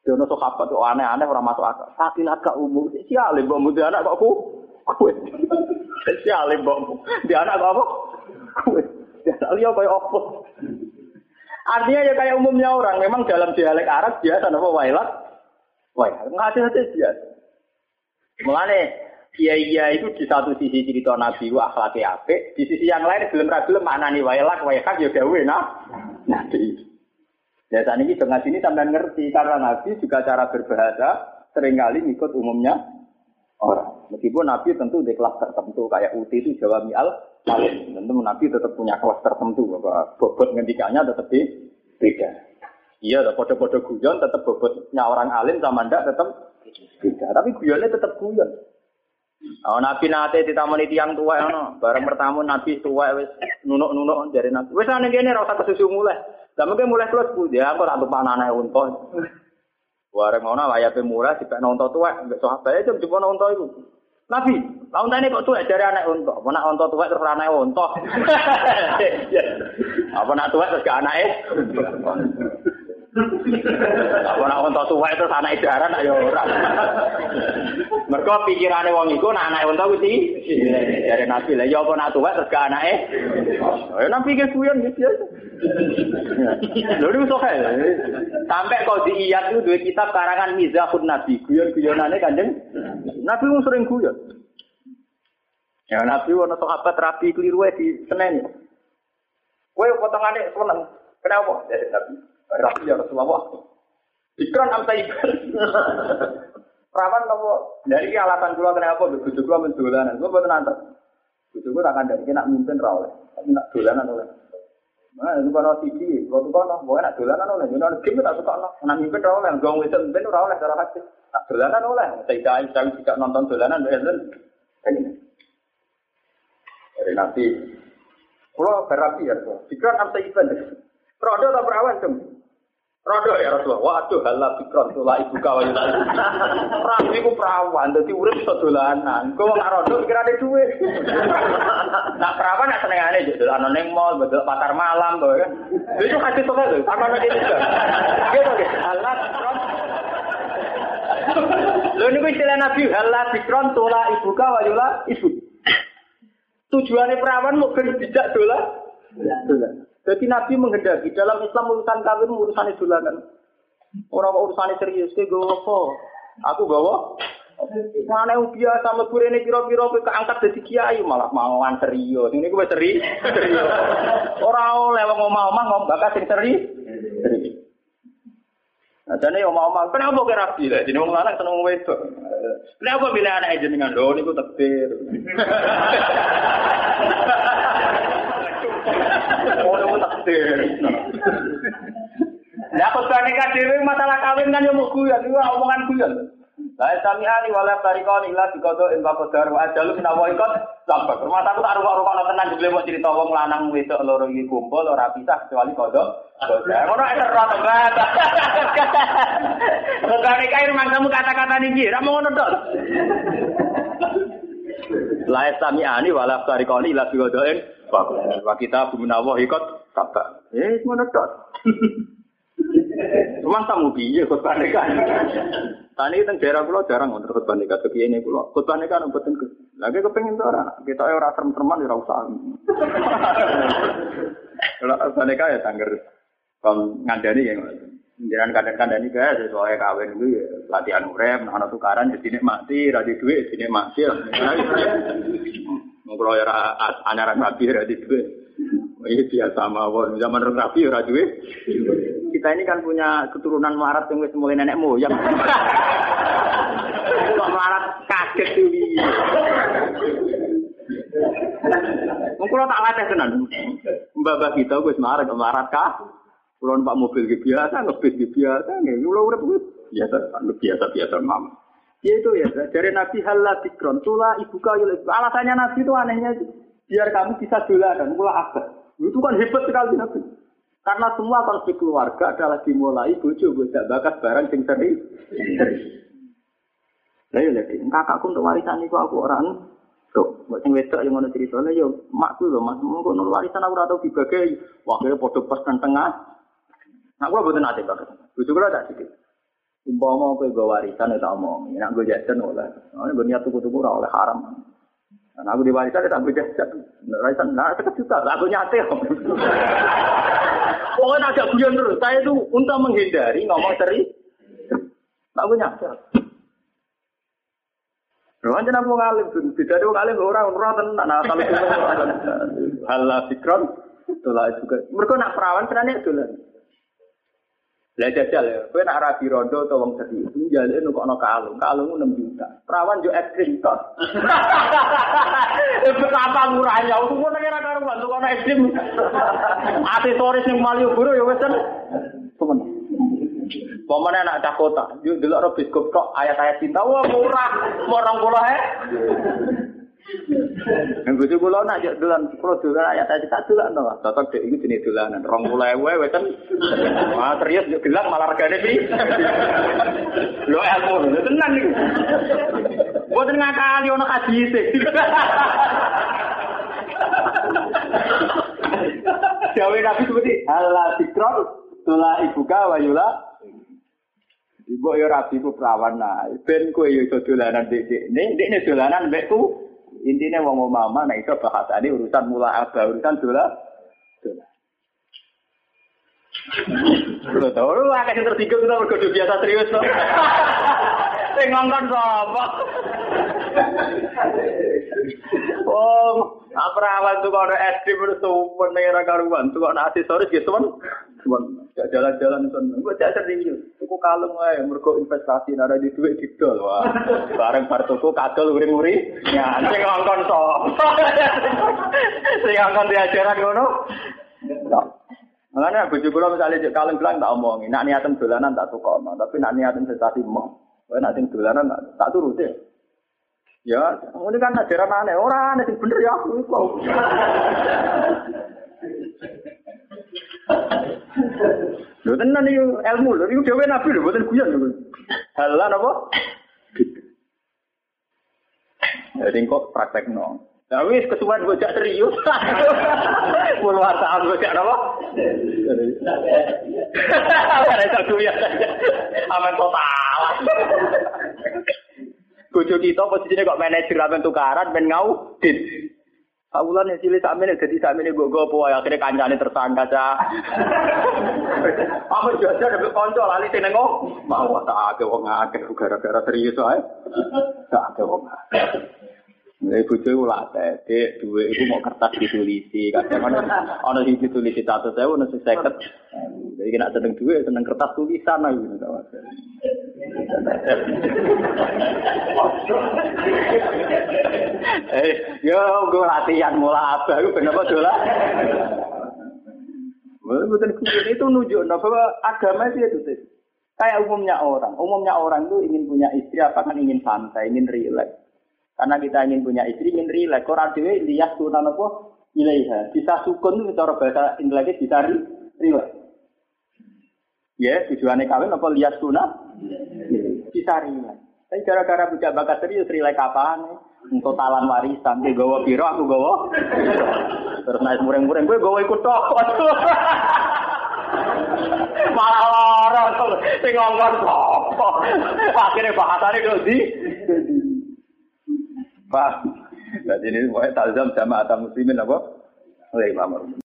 Dia sahabat tuh aneh-aneh orang masuk akal. Sakilat ke umum sial ibu anak kok ku kue. Spesial mbokmu. Dia anak apa? Kue. Dia anak liya kayak apa? Artinya ya kayak umumnya orang. Memang dalam dialek Arab biasa apa wailat. Wailat. Nggak ada biasa. Mulane iya itu di satu sisi cerita Nabi wa akhlaknya apik, di sisi yang lain belum ragu maknani wailat wailat ya dawe nah. Nabi. Ya saat ini dengan sini sampai ngerti karena Nabi juga cara berbahasa sering kali ikut umumnya orang. Meskipun Nabi tentu di kelas tertentu kayak Uti itu Jawa Mi'al Alim. Tentu Nabi tetap punya kelas tertentu bahwa bobot ngendikannya tetap di beda. Iya, kode-kode guyon tetap bobotnya orang alim sama ndak tetap beda. Tapi guyonnya tetap guyon. Oh, Nabi nate ditamoni tiang tua ono, bareng bertamu Nabi tua wis nunuk-nunuk dari Nabi. Wis ana ora usah kesusu mulai. Lah mungkin mulai kelas bu, dia aku ratu panane unta. Wareng ngono layape murah dipek nonton tuwek, mbek sahabat itu cuma nonton iku. Nabi, lawan tane kok tuwek dari anak unta. Apa nak unta tuwek terus anake unta. Apa nak tuwek terus gak anake? Apa nak unta tuwek terus anake daran ayo ora. Mergo pikirane wong iku nak anake unta kuwi dari Nabi lah ya apa nak tuwek terus gak anake? Ya Nabi ke kuyon gitu. Lho niku sok Sampai kau di iyat itu dua kitab karangan Mizahun Nabi, guyon-guyonane Kanjeng. Nabi pun sering guyon. Ya Nabi wono sahabat rapi keliru di Senen. Kowe potongane seneng. Kenapa? Dari Nabi. Rapi ya Rasulullah. Ikran am ikan. Rawan nopo dari alasan kula kenapa bojo kula mendolanan. Kula boten nanti. Bojo kula tak kandhani nak mimpin ra oleh. Tapi nak dolanan oleh. Nah, itu kan TV, kalau tuh kan, mau enak dolanan oleh, jadi game tak suka no, nak mimpin rawol yang gong itu mimpin rawol yang cara hati, nak dolanan oleh, saya tidak saya tidak nonton dolanan, kayak ini. Dari nanti, kalau berapi ya, pikiran apa event, produk atau perawan tuh, Rodo ya Rasulullah, waduh halah pikron tulah ibu kawan Rabi ku perawan, jadi urip iso dolanan. Kau nggak rodo pikir ada duit. Nah perawan nggak seneng aneh, jadi dolanan neng mall, betul pasar malam, tuh kan. Itu kasih tuh kan, sama nanti juga. Gitu gitu, halah pikron. Lalu ini istilah Nabi halah pikron tulah ibu kawan ibu. Tujuannya perawan mau kerja tidak dolan. Dolan. Jadi Nabi menghendaki dalam Islam urusan kawin urusan dolanan. Orang urusan serius ke gue apa? Aku bawa Mana yang biasa mlebu ini piro-piro keangkat jadi kiai malah mauan serius. Ini gue seri. Orang oleh omah-omah ngomong bakal sing seri. Nah, jadi omah-omah, kenapa kira rapi lah? Jadi orang lanang seneng wedok. Kenapa bila anak jenengan do niku takdir. Oh, takdir. Nah, aku nikah dhewe masalah kawin kan yo mau guyon, iku omongan guyon. Lah sami ali wala tarikon ila dikodo in bakodar wa ajalu menawa ikut sampai rumah aku tak rukuk-rukuk tenan jebule mau cerita wong lanang wedok loro iki kumpul ora pisah kecuali kodok. Ngono eter ora tebat. Regane kae rumah kamu kata-kata niki, ra ngono tok. La sami ali wala tarikon ila dikodo in Wa kita bumenawa ikut kata. Eh, ngono tok. Rumah tamu piye khutbah nikah. Tani teng daerah kula jarang wonten khutbah nikah tapi ini kula khutbah nikah nang boten Lagi kepengin to ora, kita ora serem-sereman ora usah. Kalau nikah ya tangger kon ngandani ya Jangan kadang-kadang ini guys, sesuai kawin itu ya, latihan urem, anak tukaran, jadi mati, radi duit, jadi mati. Mengkulau ya anak rapi, radi duit. Ini biasa mawon, zaman rapi, radi duit. Kita ini kan punya keturunan melarat yang wis mulai nenek moyang. Kok melarat kaget tuh. Mengkulau tak latih tenan. Mbak-mbak kita wis melarat, melarat kah? Kalau numpak mobil gitu biasa, ngebis gitu biasa, nih. Kalau udah biasa, biasa biasa mam. Ya itu ya, dari Nabi halal dikron, tula ibu kayu Alasannya Nabi itu anehnya biar kamu bisa dolanan, mula abad. Itu kan hebat sekali Nabi. Karena semua konflik keluarga adalah dimulai bojo bocah bakat barang sing seri. Lah ya lagi, kakakku untuk warisan itu aku orang Tuh, buat yang wedok yang ngono cerita, yo makku loh mas, mau warisan aku atau dibagi, wakilnya podo pas tengah, Nah, kalau betul nanti banget. Bujuk kalau tak sedikit. Umpama kowe gue warisan ya tak omong. Nak gue jajan oleh. Nah, gue niat tuku-tuku oleh haram. Nah, aku di warisan ya tak gue jajan. Warisan, nah sekat juta. Aku nyate. Pokoknya agak guyon terus. Saya itu untuk menghindari ngomong seri. Nah, gue nyate. Ruang aku ngalim, beda dua kali orang orang tenan. Nah, kalau itu hal fikron, itulah juga. Mereka nak perawan sebenarnya itulah. Lah jajal ya, kowe nak rabi rondo atau wong serius, njale nukokno kalung, kalung 6 juta. Perawan yo es krim tok. Betapa murahnya, aku mau nang karo bantu kono es krim. Aksesoris ning Malioboro yo wis ten. Temen. Pemane anak cah kota, yuk delok biskop tok ayat-ayat cinta, wah murah, mau 20 he. Yang gue juga nak dolan, kalau dolan ayat ayat tak dolan no, tetap deh ini jenis dolanan, rong mulai gue, wetan, wah serius juga bilang malah regane sih, lo ilmu, lo tenang nih, gue tengah kali orang kaji sih, Jawa Nabi seperti Allah sikron, tula ibuka wayula, Ibu ya rabi ku perawan nah, ben kue yo dolanan dek dek, nih dek nih dolanan bekku, Intinya wong mama nah itu bahasane urusan mula apa urusan dola. Dola. Lo tau lu akeh sing tertiga kita mergo biasa serius to. Sing ngongkon sapa? Oh, apa awal tuh kalau es krim itu sumpah nih karuan, tuh kalau aksesoris gitu kan, gak jalan-jalan tuh, gue cak serius, tuku kalung aja, mereka investasi. Nara di duit gitu wah, bareng bar tuku kadal uri-uri, ya, sing ngongkon so, sing ngongkon diajaran ngono, Makanya bojo kula misalnya cek kalung bilang tak omongi, nak niatan dolanan tak tukono, tapi nak niatan sensasi mau. Kowe nak sing dolanan tak turuti. Ya, ini kan ajaran aneh, orang aneh sing bener ya aku. Lho tenan iki ilmu lho, iku dhewe nabi lho, mboten guyon lho. Halan apa? Jadi kok praktekno. Ya wis kesuwen bocah serius. Pun wartaan bocah apa? Ada satu ya. Aman total. Bojo kita posisinya kok manajer amen tukaran ben ngaudit. Sabulan yang cilik sama ini, jadi sama ini gue gue. Akhirnya kancane tersangka cah. Aku juga ada lebih kontrol, lali tenang om. Oh. Mau tak ada uang ngake, gara-gara serius ae. Tak ada uang ngake. Lha bojo iku late, Dik, duwe iku mau kertas ditulisi. Kadang ana ana sing ditulisi 100.000, ana sing 50. Jadi nek seneng duwe seneng kertas tulisan ae ngono ta. Eh, yo gue latihan mula abah iku ben apa dolan. Betul itu nunjuk bahwa agama itu itu kayak umumnya orang. Umumnya orang itu ingin punya istri apa kan ingin santai, ingin rileks. Karena kita ingin punya istri, ingin rileks. Quran dewe lihat sunan apa? Ilaiha. Bisa sukun itu cara bahasa Inggrisnya bisa rileks. Ya, tujuannya kawin apa lihat sunan? Bisa rileks. Tapi gara-gara buka bakat serius rileks kapan? Untuk talan warisan, dia gawa piro, aku gawa. Terus naik mureng-mureng, gue gawa ikut tok. Malah lara sing ngongkon sapa. Akhire bahasane kok di. Pak. Jadi ini pokoknya talzam sama atam muslimin apa? Oleh Imam